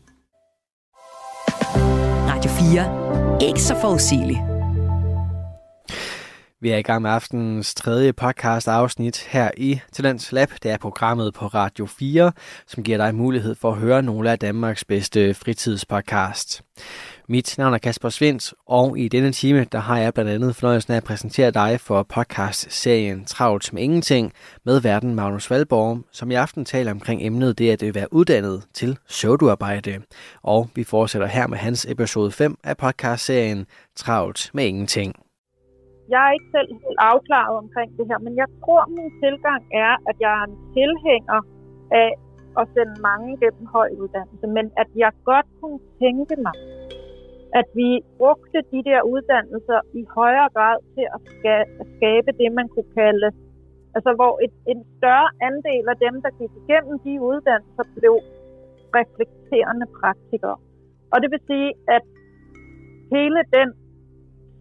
Radio 4. Ikke så forudsigeligt. Vi er i gang med aftenens tredje podcast afsnit her i Talents Lab. Det er programmet på Radio 4, som giver dig mulighed for at høre nogle af Danmarks bedste fritidspodcast. Mit navn er Kasper Svens, og i denne time der har jeg blandt andet fornøjelsen af at præsentere dig for podcast-serien Travlt med Ingenting med verden Magnus Valborg, som i aften taler omkring emnet det at være uddannet til søvduarbejde. Og vi fortsætter her med hans episode 5 af podcast-serien Travlt med Ingenting jeg er ikke selv helt afklaret omkring det her, men jeg tror, at min tilgang er, at jeg er en tilhænger af at sende mange gennem høj uddannelse, men at jeg godt kunne tænke mig, at vi brugte de der uddannelser i højere grad til at skabe det, man kunne kalde, altså hvor et, en større andel af dem, der gik igennem de uddannelser, blev reflekterende praktikere. Og det vil sige, at hele den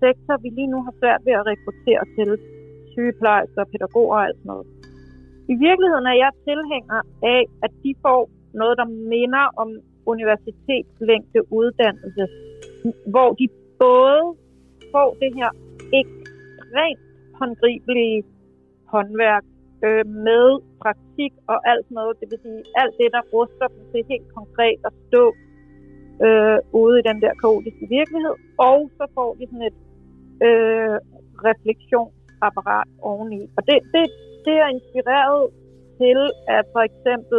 sektor, vi lige nu har svært ved at rekruttere til sygeplejersker, pædagoger og alt sådan noget. I virkeligheden er jeg tilhænger af, at de får noget, der minder om universitetslængde uddannelse, hvor de både får det her ekstremt håndgribelige håndværk øh, med praktik og alt sådan noget. Det vil sige alt det, der ruster dem til helt konkret at stå øh, ude i den der kaotiske virkelighed. Og så får de sådan et øh, refleksionsapparat oveni. Og det, det, det er inspireret til, at for eksempel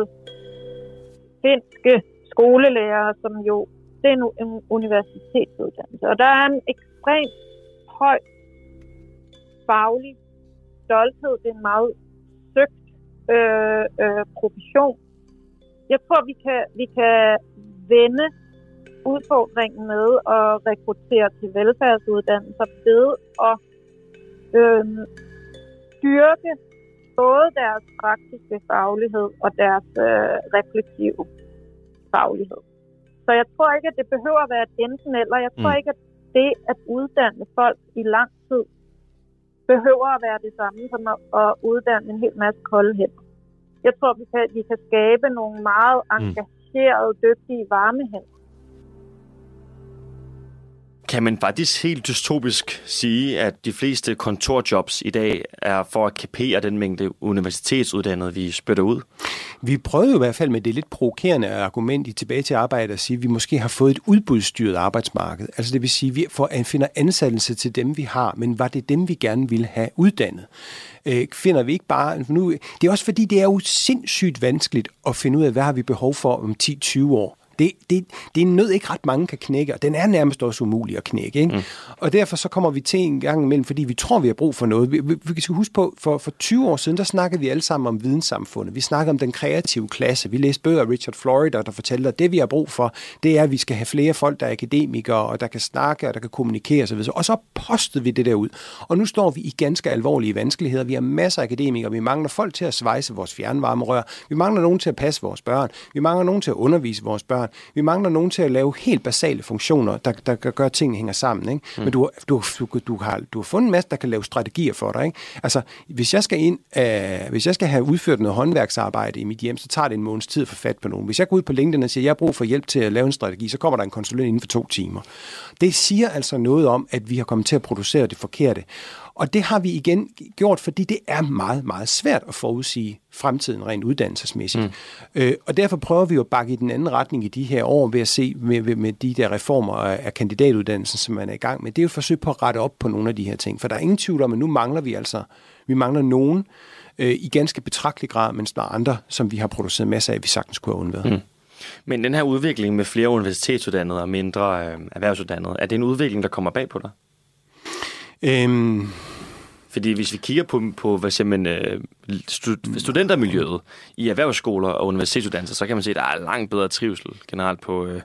finske skolelærere, som jo det er nu en universitetsuddannelse, og der er en ekstremt høj faglig stolthed. Det er en meget søgt øh, øh, profession. Jeg tror, vi kan, vi kan vende udfordringen med at rekruttere til velfærdsuddannelser ved at øh, styrke både deres praktiske faglighed og deres øh, reflektive faglighed. Så jeg tror ikke, at det behøver at være et enten eller. Jeg tror mm. ikke, at det at uddanne folk i lang tid behøver at være det samme som at, at uddanne en hel masse kolde hænder. Jeg tror, vi kan, vi kan skabe nogle meget mm. engagerede, dygtige, varme hænder kan man faktisk helt dystopisk sige, at de fleste kontorjobs i dag er for at kapere den mængde universitetsuddannede, vi spytter ud? Vi prøvede i hvert fald med det lidt provokerende argument i tilbage til arbejde at sige, at vi måske har fået et udbudsstyret arbejdsmarked. Altså det vil sige, at vi får, finder ansættelse til dem, vi har, men var det dem, vi gerne ville have uddannet? Øh, finder vi ikke bare... Nu, det er også fordi, det er jo sindssygt vanskeligt at finde ud af, hvad har vi behov for om 10-20 år. Det, det, det er en nød, ikke ret mange kan knække, og den er nærmest også umulig at knække. Ikke? Mm. Og derfor så kommer vi til en gang imellem, fordi vi tror, vi har brug for noget. Vi, vi, vi skal huske på, for, for 20 år siden, der snakkede vi alle sammen om videnssamfundet. Vi snakkede om den kreative klasse. Vi læste bøger af Richard Florida, der fortalte, at det vi har brug for, det er, at vi skal have flere folk, der er akademikere, og der kan snakke, og der kan kommunikere osv. Og så postede vi det der ud. Og nu står vi i ganske alvorlige vanskeligheder. Vi har masser af akademikere. Vi mangler folk til at svejse vores fjernvarmerør. Vi mangler nogen til at passe vores børn. Vi mangler nogen til at undervise vores børn børn. Vi mangler nogen til at lave helt basale funktioner, der, der, der gør, at tingene hænger sammen. Ikke? Mm. Men du, du, du, du, har, du har fundet en masse, der kan lave strategier for dig. Ikke? Altså, hvis jeg, skal ind, øh, hvis jeg skal have udført noget håndværksarbejde i mit hjem, så tager det en måneds tid at få fat på nogen. Hvis jeg går ud på LinkedIn og siger, at jeg har brug for hjælp til at lave en strategi, så kommer der en konsulent inden for to timer. Det siger altså noget om, at vi har kommet til at producere det forkerte. Og det har vi igen gjort, fordi det er meget, meget svært at forudsige fremtiden rent uddannelsesmæssigt. Mm. Øh, og derfor prøver vi jo at bakke i den anden retning i de her år ved at se med, med de der reformer af kandidatuddannelsen, som man er i gang med. Det er jo et forsøg på at rette op på nogle af de her ting. For der er ingen tvivl om, at nu mangler vi altså, vi mangler nogen øh, i ganske betragtelig grad, mens der er andre, som vi har produceret masser af, vi sagtens kunne have undværet. Mm. Men den her udvikling med flere universitetsuddannede og mindre øh, erhvervsuddannede, er det en udvikling, der kommer bag på dig? Øhm, fordi hvis vi kigger på, på hvad siger man, øh, studentermiljøet i erhvervsskoler og universitetsuddannelser, så kan man se, at der er langt bedre trivsel generelt på, øh,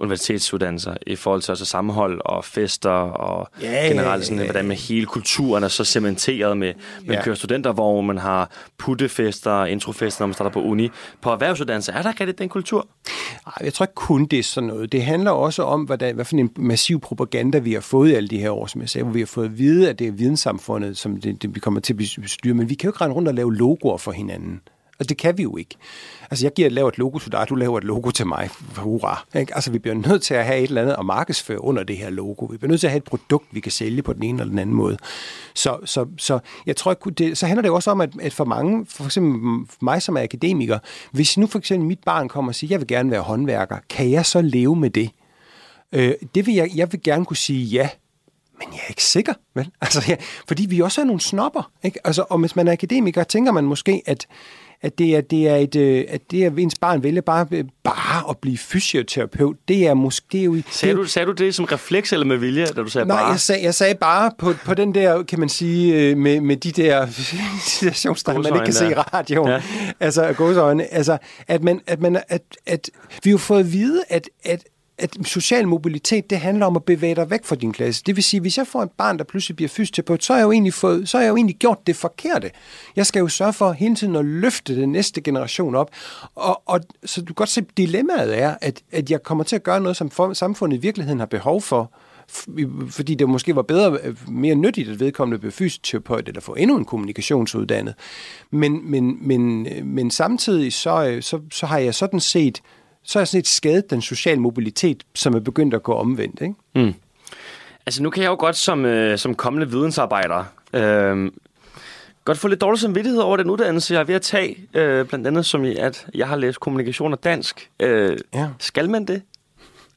universitetsuddannelser i forhold til også sammenhold og fester og ja, generelt sådan, ja, ja. hvordan med hele kulturen er så cementeret med, man ja. kører studenter, hvor man har puttefester, introfester, når man starter på uni. På erhvervsuddannelse, er der ikke den kultur? Nej, jeg tror ikke kun det er sådan noget. Det handler også om, hvordan, hvad for en massiv propaganda vi har fået i alle de her år, som jeg sagde, hvor vi har fået at vide, at det er videnssamfundet, som det, det, vi kommer til at bestyre, men vi kan jo ikke rende rundt og lave logoer for hinanden. Altså, det kan vi jo ikke. Altså, jeg giver laver et logo til dig, du laver et logo til mig. Hurra. Ikke? Altså, vi bliver nødt til at have et eller andet at markedsføre under det her logo. Vi bliver nødt til at have et produkt, vi kan sælge på den ene eller den anden måde. Så, så, så jeg tror, at det, så handler det også om, at, at for mange, for eksempel mig som er akademiker, hvis nu for eksempel mit barn kommer og siger, jeg vil gerne være håndværker, kan jeg så leve med det? Øh, det vil jeg, jeg vil gerne kunne sige ja, men jeg er ikke sikker, vel? Altså, ja, fordi vi også er nogle snopper, ikke? Altså, og hvis man er akademiker, tænker man måske, at at det er, det er et, øh, at det er, ens barn vælger bare, bare at blive fysioterapeut. Det er måske... jo, sagde, du, sagde du det som refleks eller med vilje, da du sagde nej, bare? Nej, jeg sagde, jeg sagde bare på, på den der, kan man sige, øh, med, med de der situationstegn, man ikke kan der. se i radioen. Ja. Altså, gåsøjne. Altså, at, man, at, man, at, at vi har fået at vide, at, at at social mobilitet, det handler om at bevæge dig væk fra din klasse. Det vil sige, hvis jeg får et barn, der pludselig bliver fysioterapeut, så har jeg jo egentlig, fået, så har jeg jo egentlig gjort det forkerte. Jeg skal jo sørge for hele tiden at løfte den næste generation op. Og, og så du kan godt se, dilemmaet er, at, at jeg kommer til at gøre noget, som for, samfundet i virkeligheden har behov for, fordi det måske var bedre, øh, mere nyttigt, at vedkommende blev fysioterapeut, eller få endnu en kommunikationsuddannet. Men, men, men, øh, men samtidig så, øh, så, så har jeg sådan set så har jeg sådan set skadet den sociale mobilitet, som er begyndt at gå omvendt. Ikke? Mm. Altså nu kan jeg jo godt som, øh, som kommende vidensarbejder øh, godt få lidt dårlig samvittighed over den uddannelse, jeg er ved at tage. Øh, blandt andet som i, at jeg har læst kommunikation og dansk. Øh, ja. Skal man det?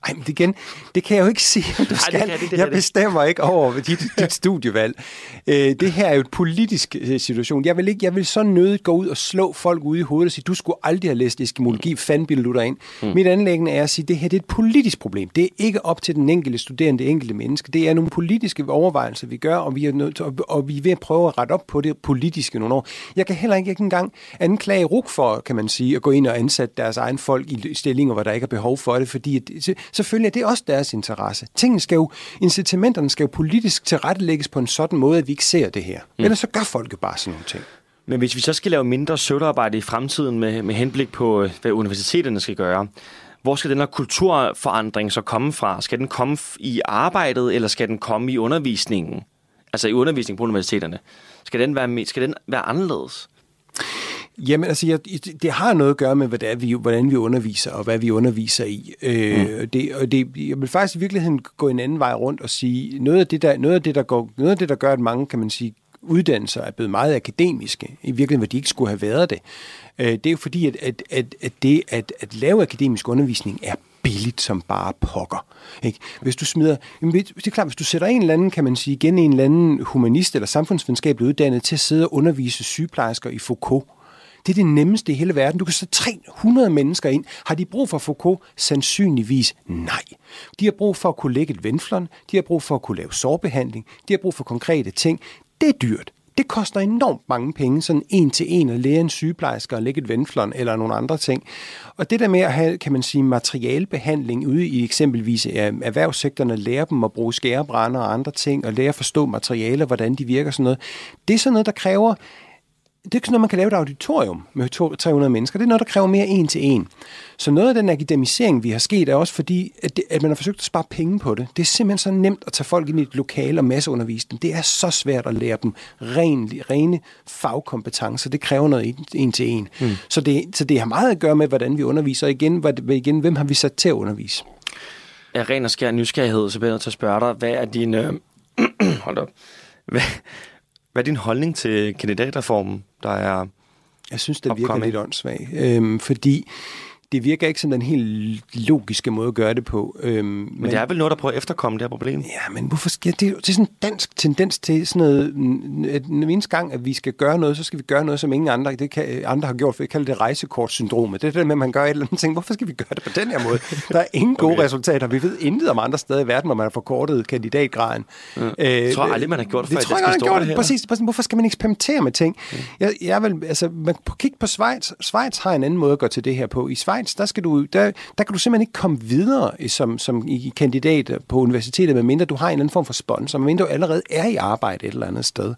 Ej, men igen, det kan jeg jo ikke sige, at du skal. Ej, det det, det jeg bestemmer ikke over dit, dit studievalg. Øh, det her er jo et politisk øh, situation. Jeg vil, ikke, jeg vil så nødigt gå ud og slå folk ude i hovedet og sige, du skulle aldrig have læst eskimologi, mm. fanden bilder du dig ind. Mm. Mit anlæggende er at sige, at det her det er et politisk problem. Det er ikke op til den enkelte studerende, det enkelte menneske. Det er nogle politiske overvejelser, vi gør, og vi er, nødt til, og vi er ved at prøve at rette op på det politiske nogle år. Jeg kan heller ikke, ikke engang anklage RUK for, kan man sige, at gå ind og ansætte deres egen folk i stillinger, hvor der ikke er behov for det, fordi selvfølgelig er det også deres interesse. Tingene skal jo, incitamenterne skal jo politisk tilrettelægges på en sådan måde, at vi ikke ser det her. Mm. Ellers så gør folk jo bare sådan nogle ting. Men hvis vi så skal lave mindre søvdearbejde i fremtiden med, med henblik på, hvad universiteterne skal gøre, hvor skal den her kulturforandring så komme fra? Skal den komme i arbejdet, eller skal den komme i undervisningen? Altså i undervisningen på universiteterne. Skal den være, skal den være anderledes? Jamen, altså, jeg, det har noget at gøre med, hvad det er, vi, hvordan vi underviser, og hvad vi underviser i. Øh, mm. det, og det, jeg vil faktisk i virkeligheden gå en anden vej rundt og sige, noget af det, der, noget af det, der, går, noget af det, der gør, at mange, kan man sige, uddannelser er blevet meget akademiske, i virkeligheden, hvor de ikke skulle have været det, øh, det er jo fordi, at, at, at, at det at, at lave akademisk undervisning er billigt som bare pokker. Ikke? Hvis du smider, jamen, det er klart, hvis du sætter en eller anden, kan man sige, igen en eller anden humanist eller samfundsvidenskabelig uddannet til at sidde og undervise sygeplejersker i Foucault, det er det nemmeste i hele verden. Du kan sætte 300 mennesker ind. Har de brug for Foucault? Sandsynligvis nej. De har brug for at kunne lægge et venflon. De har brug for at kunne lave sårbehandling. De har brug for konkrete ting. Det er dyrt. Det koster enormt mange penge, sådan en til en at lære en sygeplejerske at lægge et venflon eller nogle andre ting. Og det der med at have, kan man sige, materialbehandling ude i eksempelvis øh, erhvervssektorerne, lære dem at bruge skærebrænder og andre ting, og lære at forstå materialer, hvordan de virker sådan noget, det er sådan noget, der kræver det er ikke sådan noget, man kan lave et auditorium med 300 mennesker. Det er noget, der kræver mere en til en. Så noget af den akademisering, vi har sket, er også fordi, at, det, at man har forsøgt at spare penge på det. Det er simpelthen så nemt at tage folk ind i et lokale og masseundervise Det er så svært at lære dem ren, rene fagkompetencer. Det kræver noget en, en til en. Mm. Så, det, så det har meget at gøre med, hvordan vi underviser. Og igen, hvad, igen hvem har vi sat til at undervise? Ja, ren og skær nysgerrighed, så bliver jeg nødt til at spørge dig, hvad er din... Øh, hold op. Hvad, hvad er din holdning til kandidatreformen, der er Jeg synes, det virker lidt åndssvagt, øhm, fordi det virker ikke som den helt logiske måde at gøre det på. Øhm, men, men det er vel noget, der prøver at efterkomme det her problem? Ja, men hvorfor skal det? Det er sådan en dansk tendens til sådan noget, at den eneste gang, at vi skal gøre noget, så skal vi gøre noget, som ingen andre, det kan, andre har gjort, for jeg kalder det rejsekortsyndromet. Det er det med, at man gør et eller andet ting. Hvorfor skal vi gøre det på den her måde? Der er ingen gode okay. resultater. Vi ved intet om andre steder i verden, hvor man har forkortet kandidatgraden. Ja. Øh, jeg tror aldrig, man har gjort det, det tror jeg, man har gjort det. Præcis, præcis. Hvorfor skal man eksperimentere med ting? Mm. Jeg, jeg vil, altså, man kan kigge på Schweiz. Schweiz har en anden måde at gå til det her på. I Schweiz, der skal skal du, der, der kan du simpelthen ikke komme videre som, som i kandidat på universitetet, medmindre du har en eller anden form for sponsor, medmindre du allerede er i arbejde et eller andet sted.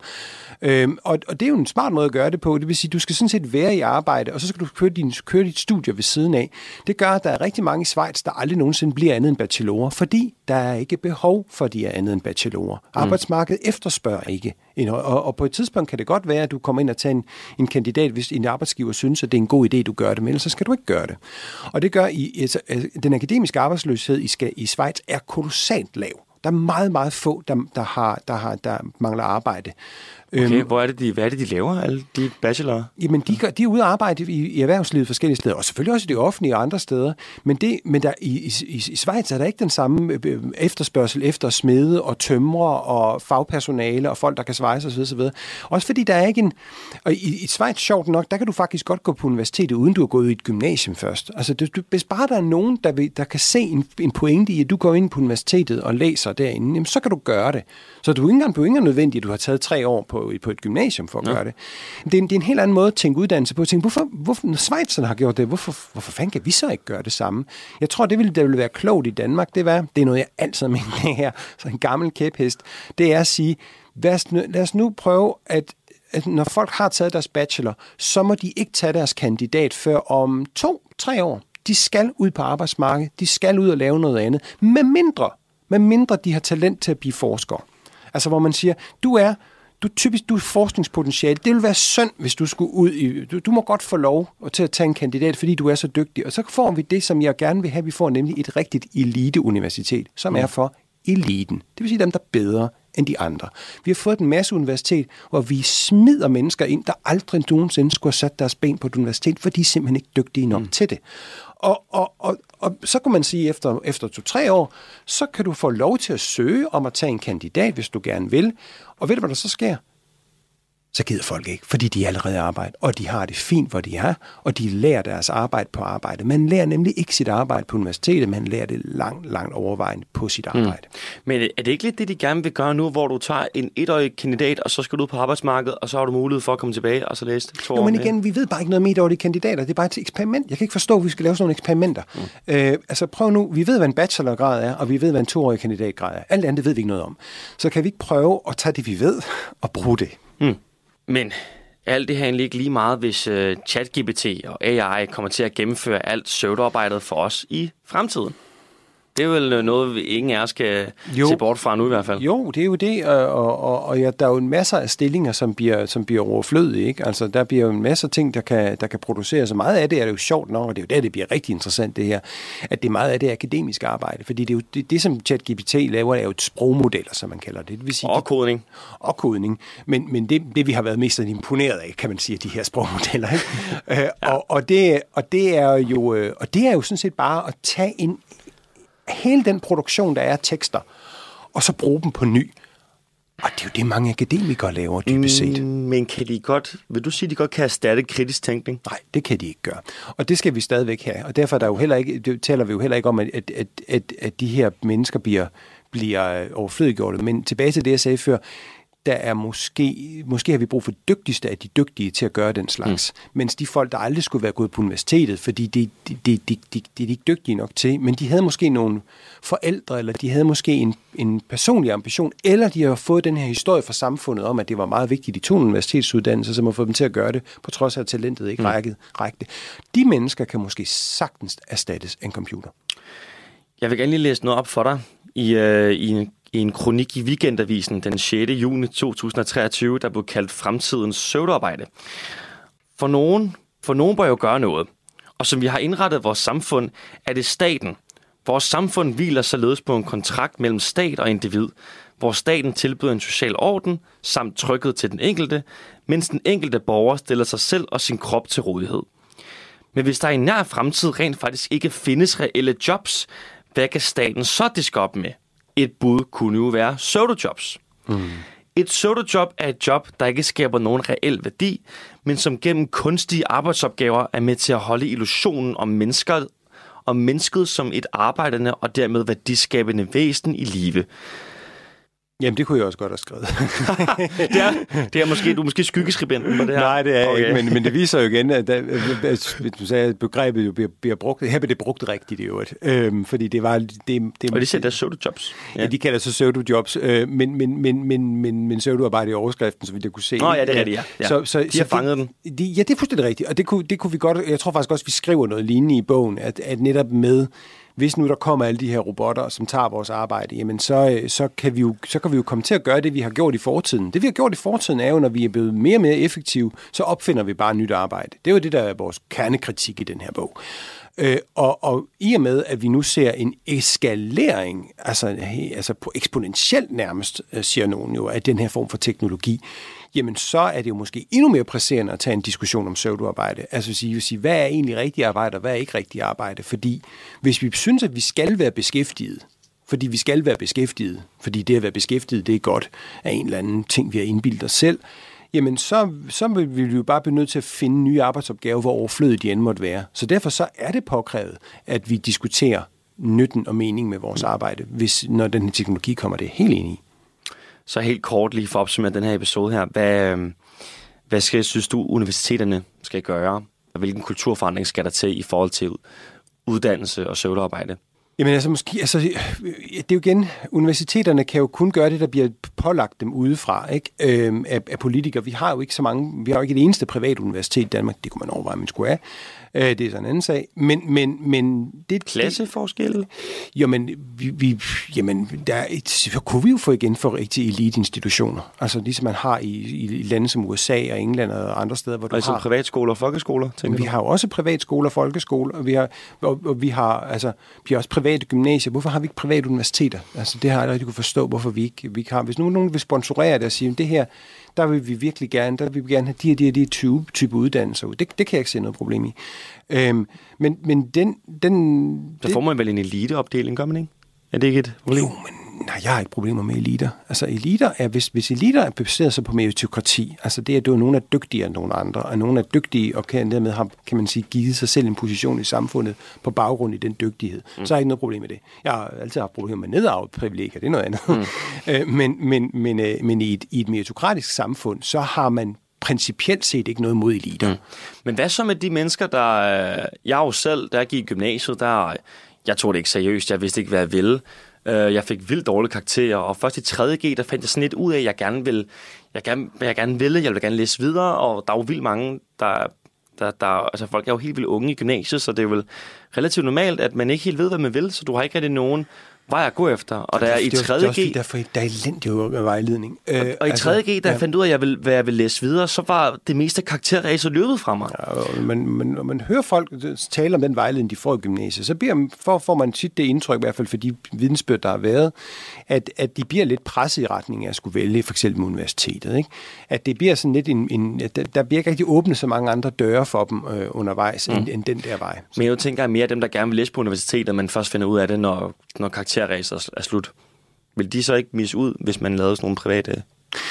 Øhm, og, og det er jo en smart måde at gøre det på. Det vil sige, du skal sådan set være i arbejde, og så skal du køre, din, køre dit studie ved siden af. Det gør, at der er rigtig mange i Schweiz, der aldrig nogensinde bliver andet end bachelorer, fordi der er ikke behov for, at de er andet end bachelorer. Mm. Arbejdsmarkedet efterspørger ikke. Og, og på et tidspunkt kan det godt være, at du kommer ind og tager en, en kandidat, hvis en arbejdsgiver synes, at det er en god idé, du gør det, men ellers så skal du ikke gøre det. Og det gør, i, altså, den akademiske arbejdsløshed i, i Schweiz er kolossalt lav. Der er meget, meget få, der, der, har, der, har, der mangler arbejde. Okay, øhm, hvor er det, de, hvad er det, de laver, alle de bachelorer? Jamen, de, gør, de er ude at arbejde i, i erhvervslivet forskellige steder, og selvfølgelig også i det offentlige og andre steder. Men, det, men der, i, i, i Schweiz er der ikke den samme øh, øh, efterspørgsel efter smede og tømre og fagpersonale og folk, der kan svejse osv. osv. Også fordi der er ikke en... Og i, i Schweiz, sjovt nok, der kan du faktisk godt gå på universitetet, uden du har gået i et gymnasium først. Altså, det, hvis bare der er nogen, der, vil, der kan se en, en pointe i, at du går ind på universitetet og læser derinde, jamen, så kan du gøre det. Så du er ikke engang, du er ikke engang nødvendigt, at du har taget tre år på, på et gymnasium for at ja. gøre det. Det er, en, det er en helt anden måde at tænke uddannelse på. At tænke, hvorfor, hvorfor, når Schweizerne har gjort det, hvorfor, hvorfor fanden kan vi så ikke gøre det samme? Jeg tror, det ville, det ville være klogt i Danmark. Det, var, det er noget, jeg altid mener det her, så en gammel kæphest. Det er at sige, lad os, nu prøve at at når folk har taget deres bachelor, så må de ikke tage deres kandidat før om to, tre år. De skal ud på arbejdsmarkedet. De skal ud og lave noget andet. Med mindre med mindre de har talent til at blive forskere. Altså hvor man siger, du er du typisk du er forskningspotentiale. Det vil være synd, hvis du skulle ud i... Du, du må godt få lov til at tage en kandidat, fordi du er så dygtig. Og så får vi det, som jeg gerne vil have. Vi får nemlig et rigtigt eliteuniversitet, som mm. er for eliten. Det vil sige dem, der er bedre end de andre. Vi har fået en masse universitet, hvor vi smider mennesker ind, der aldrig nogensinde skulle have sat deres ben på et universitet, for de er simpelthen ikke dygtige nok mm. til det. Og, og, og, og så kunne man sige, efter, efter to-tre år, så kan du få lov til at søge om at tage en kandidat, hvis du gerne vil. Og ved du, hvad der så sker? Så gider folk ikke, fordi de allerede arbejder, og de har det fint, hvor de er, og de lærer deres arbejde på arbejde. Man lærer nemlig ikke sit arbejde på universitetet, man lærer det langt, langt overvejende på sit mm. arbejde. Mm. Men er det ikke lidt det, de gerne vil gøre nu, hvor du tager en etårig kandidat, og så skal du ud på arbejdsmarkedet, og så har du mulighed for at komme tilbage og så læse to Jo, men igen, vi ved bare ikke noget om etårige kandidater. Det er bare et eksperiment. Jeg kan ikke forstå, at vi skal lave sådan nogle eksperimenter. Mm. Øh, altså prøv nu, vi ved, hvad en bachelorgrad er, og vi ved, hvad en toårig kandidatgrad er. Alt andet ved vi ikke noget om. Så kan vi ikke prøve at tage det, vi ved, og bruge det. Mm. Men alt det her egentlig ikke lige meget, hvis øh, ChatGPT og AI kommer til at gennemføre alt søvdearbejdet for os i fremtiden. Det er vel noget, ingen af os skal jo. se bort fra nu i hvert fald. Jo, det er jo det, og, og, og ja, der er jo en masse af stillinger, som bliver, som bliver overflødige. Ikke? Altså, der bliver jo en masse ting, der kan, der kan produceres, så meget af det er det jo sjovt nok, og det er jo der, det bliver rigtig interessant det her, at det er meget af det akademisk arbejde, fordi det er jo det, det som ChatGPT laver, er jo et sprogmodeller, som man kalder det. det vil sige, og kodning. Og kodning. Men, men det, det, vi har været mest imponeret af, kan man sige, de her sprogmodeller. Ikke? Øh, ja. og, og, det, og, det er jo, øh, og det er jo sådan set bare at tage en hele den produktion, der er tekster, og så bruge dem på ny. Og det er jo det, mange akademikere laver, dybest set. Mm, men kan de godt, vil du sige, at de godt kan erstatte kritisk tænkning? Nej, det kan de ikke gøre. Og det skal vi stadigvæk have. Og derfor er der jo heller ikke, det taler vi jo heller ikke om, at, at, at, at, de her mennesker bliver, bliver overflødiggjort. Men tilbage til det, jeg sagde før, der er måske, måske har vi brug for dygtigste af de dygtige til at gøre den slags. Mm. Mens de folk, der aldrig skulle være gået på universitetet, fordi de, de, de, de, de, de er ikke dygtige nok til, men de havde måske nogle forældre, eller de havde måske en, en personlig ambition, eller de har fået den her historie fra samfundet om, at det var meget vigtigt, de tog en universitetsuddannelse, som har fået dem til at gøre det, på trods af at talentet ikke mm. rækket, rækte. De mennesker kan måske sagtens erstattes af en computer. Jeg vil gerne lige læse noget op for dig i, øh, i en i en kronik i Weekendavisen den 6. juni 2023, der blev kaldt Fremtidens søvdearbejde. For nogen, for nogen bør jo gøre noget. Og som vi har indrettet vores samfund, er det staten. Vores samfund hviler således på en kontrakt mellem stat og individ, hvor staten tilbyder en social orden samt trykket til den enkelte, mens den enkelte borger stiller sig selv og sin krop til rådighed. Men hvis der i nær fremtid rent faktisk ikke findes reelle jobs, hvad kan staten så diske op med? Et bud kunne jo være pseudojobs. Mm. Et pseudojob er et job, der ikke skaber nogen reel værdi, men som gennem kunstige arbejdsopgaver er med til at holde illusionen om mennesker om mennesket som et arbejdende og dermed værdiskabende væsen i live. Jamen, det kunne jeg også godt have skrevet. det, er, det er måske, du er måske skyggeskribenten på det her. Nej, det er okay. ikke, men, men det viser jo igen, at, at, du sagde, at begrebet jo bliver, bliver brugt. Her bliver det brugt rigtigt i øvrigt. Øhm, fordi det var... Det, det, og de siger, der er pseudo-jobs. Ja. ja, de kalder sig pseudo-jobs, øh, men, men, men, men, men, men pseudo-arbejde i overskriften, så vidt jeg kunne se. Nå ja, det er det, ja. ja. Så, så, de har fanget det, den. De, ja, det er fuldstændig rigtigt, og det kunne, det kunne vi godt... Jeg tror faktisk også, vi skriver noget lignende i bogen, at, at netop med hvis nu der kommer alle de her robotter, som tager vores arbejde, jamen så, øh, så, kan vi jo, så kan vi jo komme til at gøre det, vi har gjort i fortiden. Det, vi har gjort i fortiden, er jo, når vi er blevet mere og mere effektive, så opfinder vi bare nyt arbejde. Det er jo det, der er vores kernekritik i den her bog. Øh, og, og i og med, at vi nu ser en eskalering, altså, altså på eksponentielt nærmest, øh, siger nogen jo, af den her form for teknologi, jamen så er det jo måske endnu mere presserende at tage en diskussion om pseudoarbejde. Altså at sige, at sige, hvad er egentlig rigtig arbejde, og hvad er ikke rigtig arbejde? Fordi hvis vi synes, at vi skal være beskæftiget, fordi vi skal være beskæftiget, fordi det at være beskæftiget, det er godt af en eller anden ting, vi har indbildt os selv, jamen så, så vil vi jo bare blive nødt til at finde nye arbejdsopgaver, hvor overflødet de end måtte være. Så derfor så er det påkrævet, at vi diskuterer nytten og mening med vores arbejde, hvis når den her teknologi kommer det helt ind i. Så helt kort lige for at opsummere den her episode her. Hvad, øhm, hvad skal, synes du, universiteterne skal gøre? Og hvilken kulturforandring skal der til i forhold til uddannelse og søvdearbejde? Jamen altså, måske, altså, det er jo igen, universiteterne kan jo kun gøre det, der bliver pålagt dem udefra ikke? Øhm, af, af politikere. Vi har jo ikke så mange, vi har jo ikke et eneste privat universitet i Danmark, det kunne man overveje, man skulle have. Øh, det er sådan en anden sag. Men, men, men det Klasseforskel? Jamen, vi, vi, jamen der er et, så kunne vi jo få igen for rigtig eliteinstitutioner. Altså ligesom man har i, i, lande som USA og England og andre steder, hvor du altså har... privatskoler og folkeskoler, tænker vi har jo også privatskoler og folkeskoler, og vi har, og, og vi har, altså, vi har også private gymnasier. Hvorfor har vi ikke private universiteter? Altså, det har jeg aldrig kunne forstå, hvorfor vi ikke, vi ikke har. Hvis nu nogen vil sponsorere det og sige, det her, der vil vi virkelig gerne, der vil vi gerne have de her, de her, de her type, type uddannelser ud. Det, det kan jeg ikke se noget problem i. Øhm, men, men den... den Så får man vel en eliteopdeling, gør man ikke? Er det ikke et problem? Jo, men nej, jeg har ikke problemer med eliter. Altså eliter er, hvis, hvis eliter er baseret sig på meritokrati, altså det er, at nogen er dygtigere end nogen andre, og nogen er dygtige og kan dermed har, kan man sige, givet sig selv en position i samfundet på baggrund i den dygtighed. Mm. Så har jeg ikke noget problem med det. Jeg har altid haft problemer med nedarvet privilegier, det er noget andet. Mm. øh, men men, men, øh, men i, et, i et meritokratisk samfund, så har man principielt set ikke noget mod eliter. Mm. Men hvad så med de mennesker, der... Jeg er jo selv, jeg gik i gymnasiet, der... Jeg tog det ikke seriøst, jeg vidste ikke, hvad jeg ville. Øh, jeg fik vildt dårlige karakterer, og først i 3.G, der fandt jeg sådan lidt ud af, at jeg gerne vil, jeg gerne, jeg gerne ville, jeg vil gerne læse videre, og der er jo vildt mange, der, der, der, altså folk er jo helt vildt unge i gymnasiet, så det er vel relativt normalt, at man ikke helt ved, hvad man vil, så du har ikke rigtig nogen vej at gå efter. Og der er i 3. Det er G... derfor, der er elendig vejledning. Og, øh, og i 3. Altså, G, da jeg fandt ud af, jeg ville, hvad jeg ville læse videre, så var det meste karakterræser løbet fra mig. Ja, men, men, når man hører folk tale om den vejledning, de får i gymnasiet, så bliver, for, får man tit det indtryk, i hvert fald for de vidensbyrd, der har været, at, at de bliver lidt presset i retning af at skulle vælge for eksempel universitetet. Ikke? At det bliver sådan lidt en, en der bliver ikke rigtig åbnet så mange andre døre for dem øh, undervejs, mm. end, end den der vej. Men jeg tænker mere, at dem, der gerne vil læse på universitetet, man først finder ud af det, når, når karakterræset er slut. Vil de så ikke misse ud, hvis man lavede sådan nogle private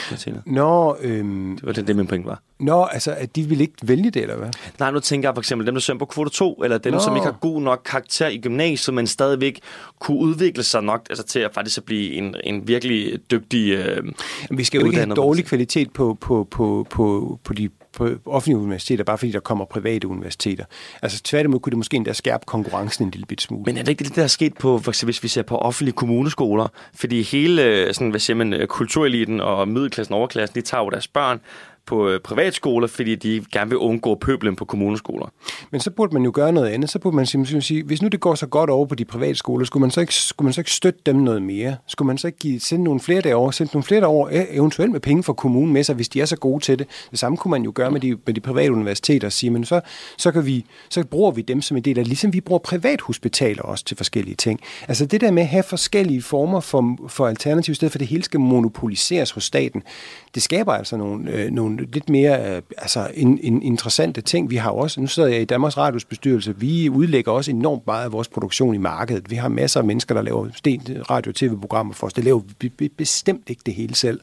universiteter? Nå, øhm, det var det, det, min point var. Nå, altså, at de vil ikke vælge det, eller hvad? Nej, nu tænker jeg for eksempel dem, der søger på kvote 2, eller dem, Nå. som ikke har god nok karakter i gymnasiet, men stadigvæk kunne udvikle sig nok altså, til at faktisk at blive en, en virkelig dygtig øh, Vi skal jo ikke have dårlig kvalitet på, på, på, på, på de på offentlige universiteter, bare fordi der kommer private universiteter. Altså tværtimod kunne det måske endda skærpe konkurrencen en lille bit smule. Men er det ikke det, der er sket på, for eksempel hvis vi ser på offentlige kommuneskoler? Fordi hele øh, sådan, hvad siger man, øh, kultureliten og middelklassen og overklassen, de tager jo deres børn på øh, privatskoler, fordi de gerne vil undgå pøblen på kommuneskoler. Men så burde man jo gøre noget andet. Så burde man simpelthen sige, hvis nu det går så godt over på de private skoler, skulle man så ikke, skulle man så ikke støtte dem noget mere? Skulle man så ikke give, sende nogle flere derover, sende nogle flere derover, e- eventuelt med penge fra kommunen med sig, hvis de er så gode til det? Det samme kunne man jo gøre med de, med de private universiteter og sige, men så, så, kan vi, så bruger vi dem som en del af, ligesom vi bruger privathospitaler også til forskellige ting. Altså det der med at have forskellige former for, for alternativ, i stedet for at det hele skal monopoliseres hos staten, det skaber altså nogle, øh, nogle lidt mere øh, altså, in, in, interessante ting. Vi har også, nu sidder jeg i Danmarks Radios bestyrelse, vi udlægger også enormt meget af vores produktion i markedet. Vi har masser af mennesker, der laver radio- og tv-programmer for os. Det laver vi bestemt ikke det hele selv.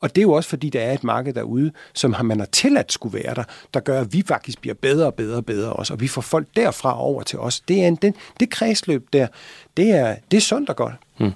Og det er jo også, fordi der er et marked derude, som man har tilladt skulle være der, der gør, at vi faktisk bliver bedre og bedre og bedre også, og vi får folk derfra over til os. Det, er en, den, det kredsløb der, det er, det er sundt og godt. Hmm.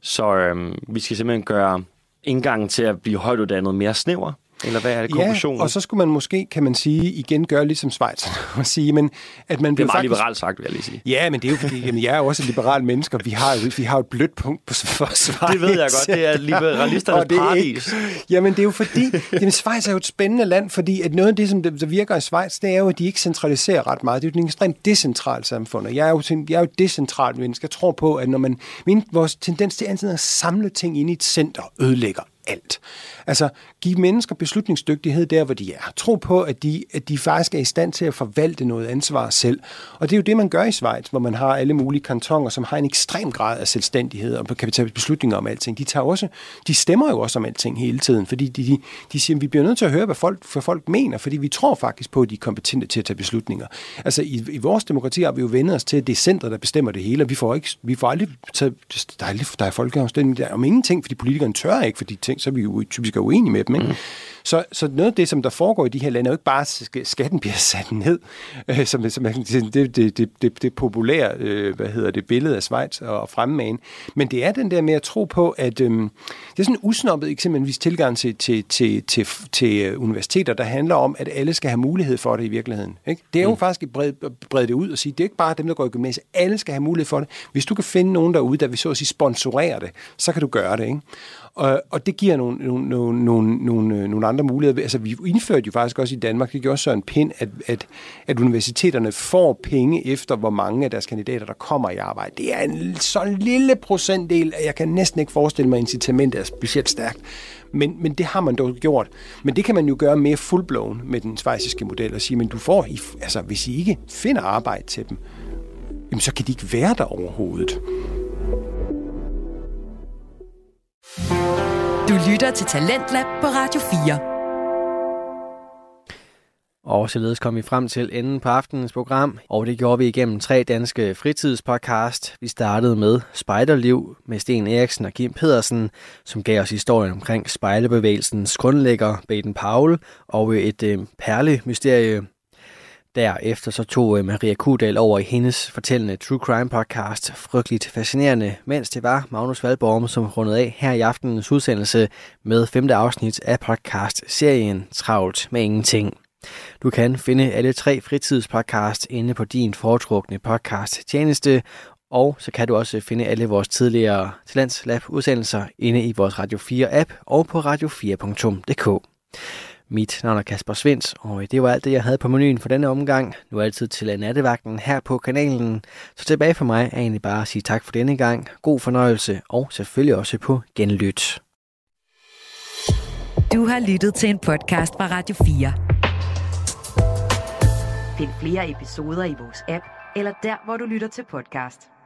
Så øhm, vi skal simpelthen gøre indgangen til at blive højtuddannet mere snæver? Eller hvad er det konklusionen? Ja, og så skulle man måske, kan man sige, igen gøre ligesom Schweiz. og sige, men at man det er meget faktisk... liberalt sagt, vil jeg lige sige. Ja, men det er jo fordi, jamen, jeg er jo også et liberalt menneske, og vi har jo, vi har jo et blødt punkt på Schweiz. Det ved jeg godt, det er liberalisternes det paradis. Ikke, jamen det er jo fordi, jamen, Schweiz er jo et spændende land, fordi at noget af det, som der virker i Schweiz, det er jo, at de ikke centraliserer ret meget. Det er jo et ekstremt decentralt samfund, og jeg er jo, jeg er jo et decentralt menneske. Jeg tror på, at når man, min, vores tendens til altid at samle ting ind i et center, ødelægger alt. Altså, give mennesker beslutningsdygtighed der, hvor de er. Tro på, at de, at de faktisk er i stand til at forvalte noget ansvar selv. Og det er jo det, man gør i Schweiz, hvor man har alle mulige kantoner, som har en ekstrem grad af selvstændighed og kan tage beslutninger om alting. De, tager også, de stemmer jo også om alting hele tiden, fordi de, de, de siger, at vi bliver nødt til at høre, hvad folk, hvad folk mener, fordi vi tror faktisk på, at de er kompetente til at tage beslutninger. Altså, i, i vores demokrati har vi jo vendt os til, at det er centret, der bestemmer det hele, og vi får, ikke, vi får aldrig taget, der er, der er folkeafstemning der om ingenting, fordi politikerne tør ikke, fordi ting, så er vi jo typisk uenige med dem. Ikke? Mm. Så, så noget af det, som der foregår i de her lande, er jo ikke bare, at skatten bliver sat ned, øh, som, som det, det, det, det, det populære øh, hvad hedder det, billede af Schweiz og fremmane, men det er den der med at tro på, at øh, det er sådan en usnoppet eksempelvis tilgang til, til, til, til, til universiteter, der handler om, at alle skal have mulighed for det i virkeligheden. Ikke? Det er jo mm. faktisk at brede, brede det ud og sige, det er ikke bare dem, der går i gymnasiet, alle skal have mulighed for det. Hvis du kan finde nogen derude, der vil så at sige sponsorere det, så kan du gøre det. Ikke? Og, og det giver nogle, nogle, nogle, nogle, nogle, nogle andre muligheder. Altså, vi indførte jo faktisk også i Danmark, det gjorde så en pind, at, at, at universiteterne får penge efter, hvor mange af deres kandidater, der kommer i arbejde. Det er en så lille procentdel, at jeg kan næsten ikke forestille mig, at incitamentet er specielt stærkt. Men, men det har man dog gjort. Men det kan man jo gøre mere fullblown med den svejsiske model og sige, men du får, altså hvis I ikke finder arbejde til dem, jamen så kan de ikke være der overhovedet. Du lytter til Talentlab på Radio 4. Og således kom vi frem til enden på aftenens program, og det gjorde vi igennem tre danske fritidspodcast. Vi startede med Spejderliv med Sten Eriksen og Kim Pedersen, som gav os historien omkring spejlebevægelsens grundlægger Baden Powell og et øh, perlemysterie Derefter så tog øh, Maria Kudal over i hendes fortællende True Crime podcast Frygteligt Fascinerende, mens det var Magnus Valborg, som rundede af her i aftenens udsendelse med femte afsnit af podcast-serien Travlt med Ingenting. Du kan finde alle tre fritidspodcast inde på din foretrukne podcast tjeneste, og så kan du også finde alle vores tidligere Talents Lab udsendelser inde i vores Radio 4 app og på radio4.dk. Mit navn er Kasper Svens, og det var alt det, jeg havde på menuen for denne omgang. Nu er altid til nattevagten her på kanalen. Så tilbage for mig er egentlig bare at sige tak for denne gang. God fornøjelse, og selvfølgelig også på genlyt. Du har lyttet til en podcast fra Radio 4. Find flere episoder i vores app, eller der, hvor du lytter til podcast.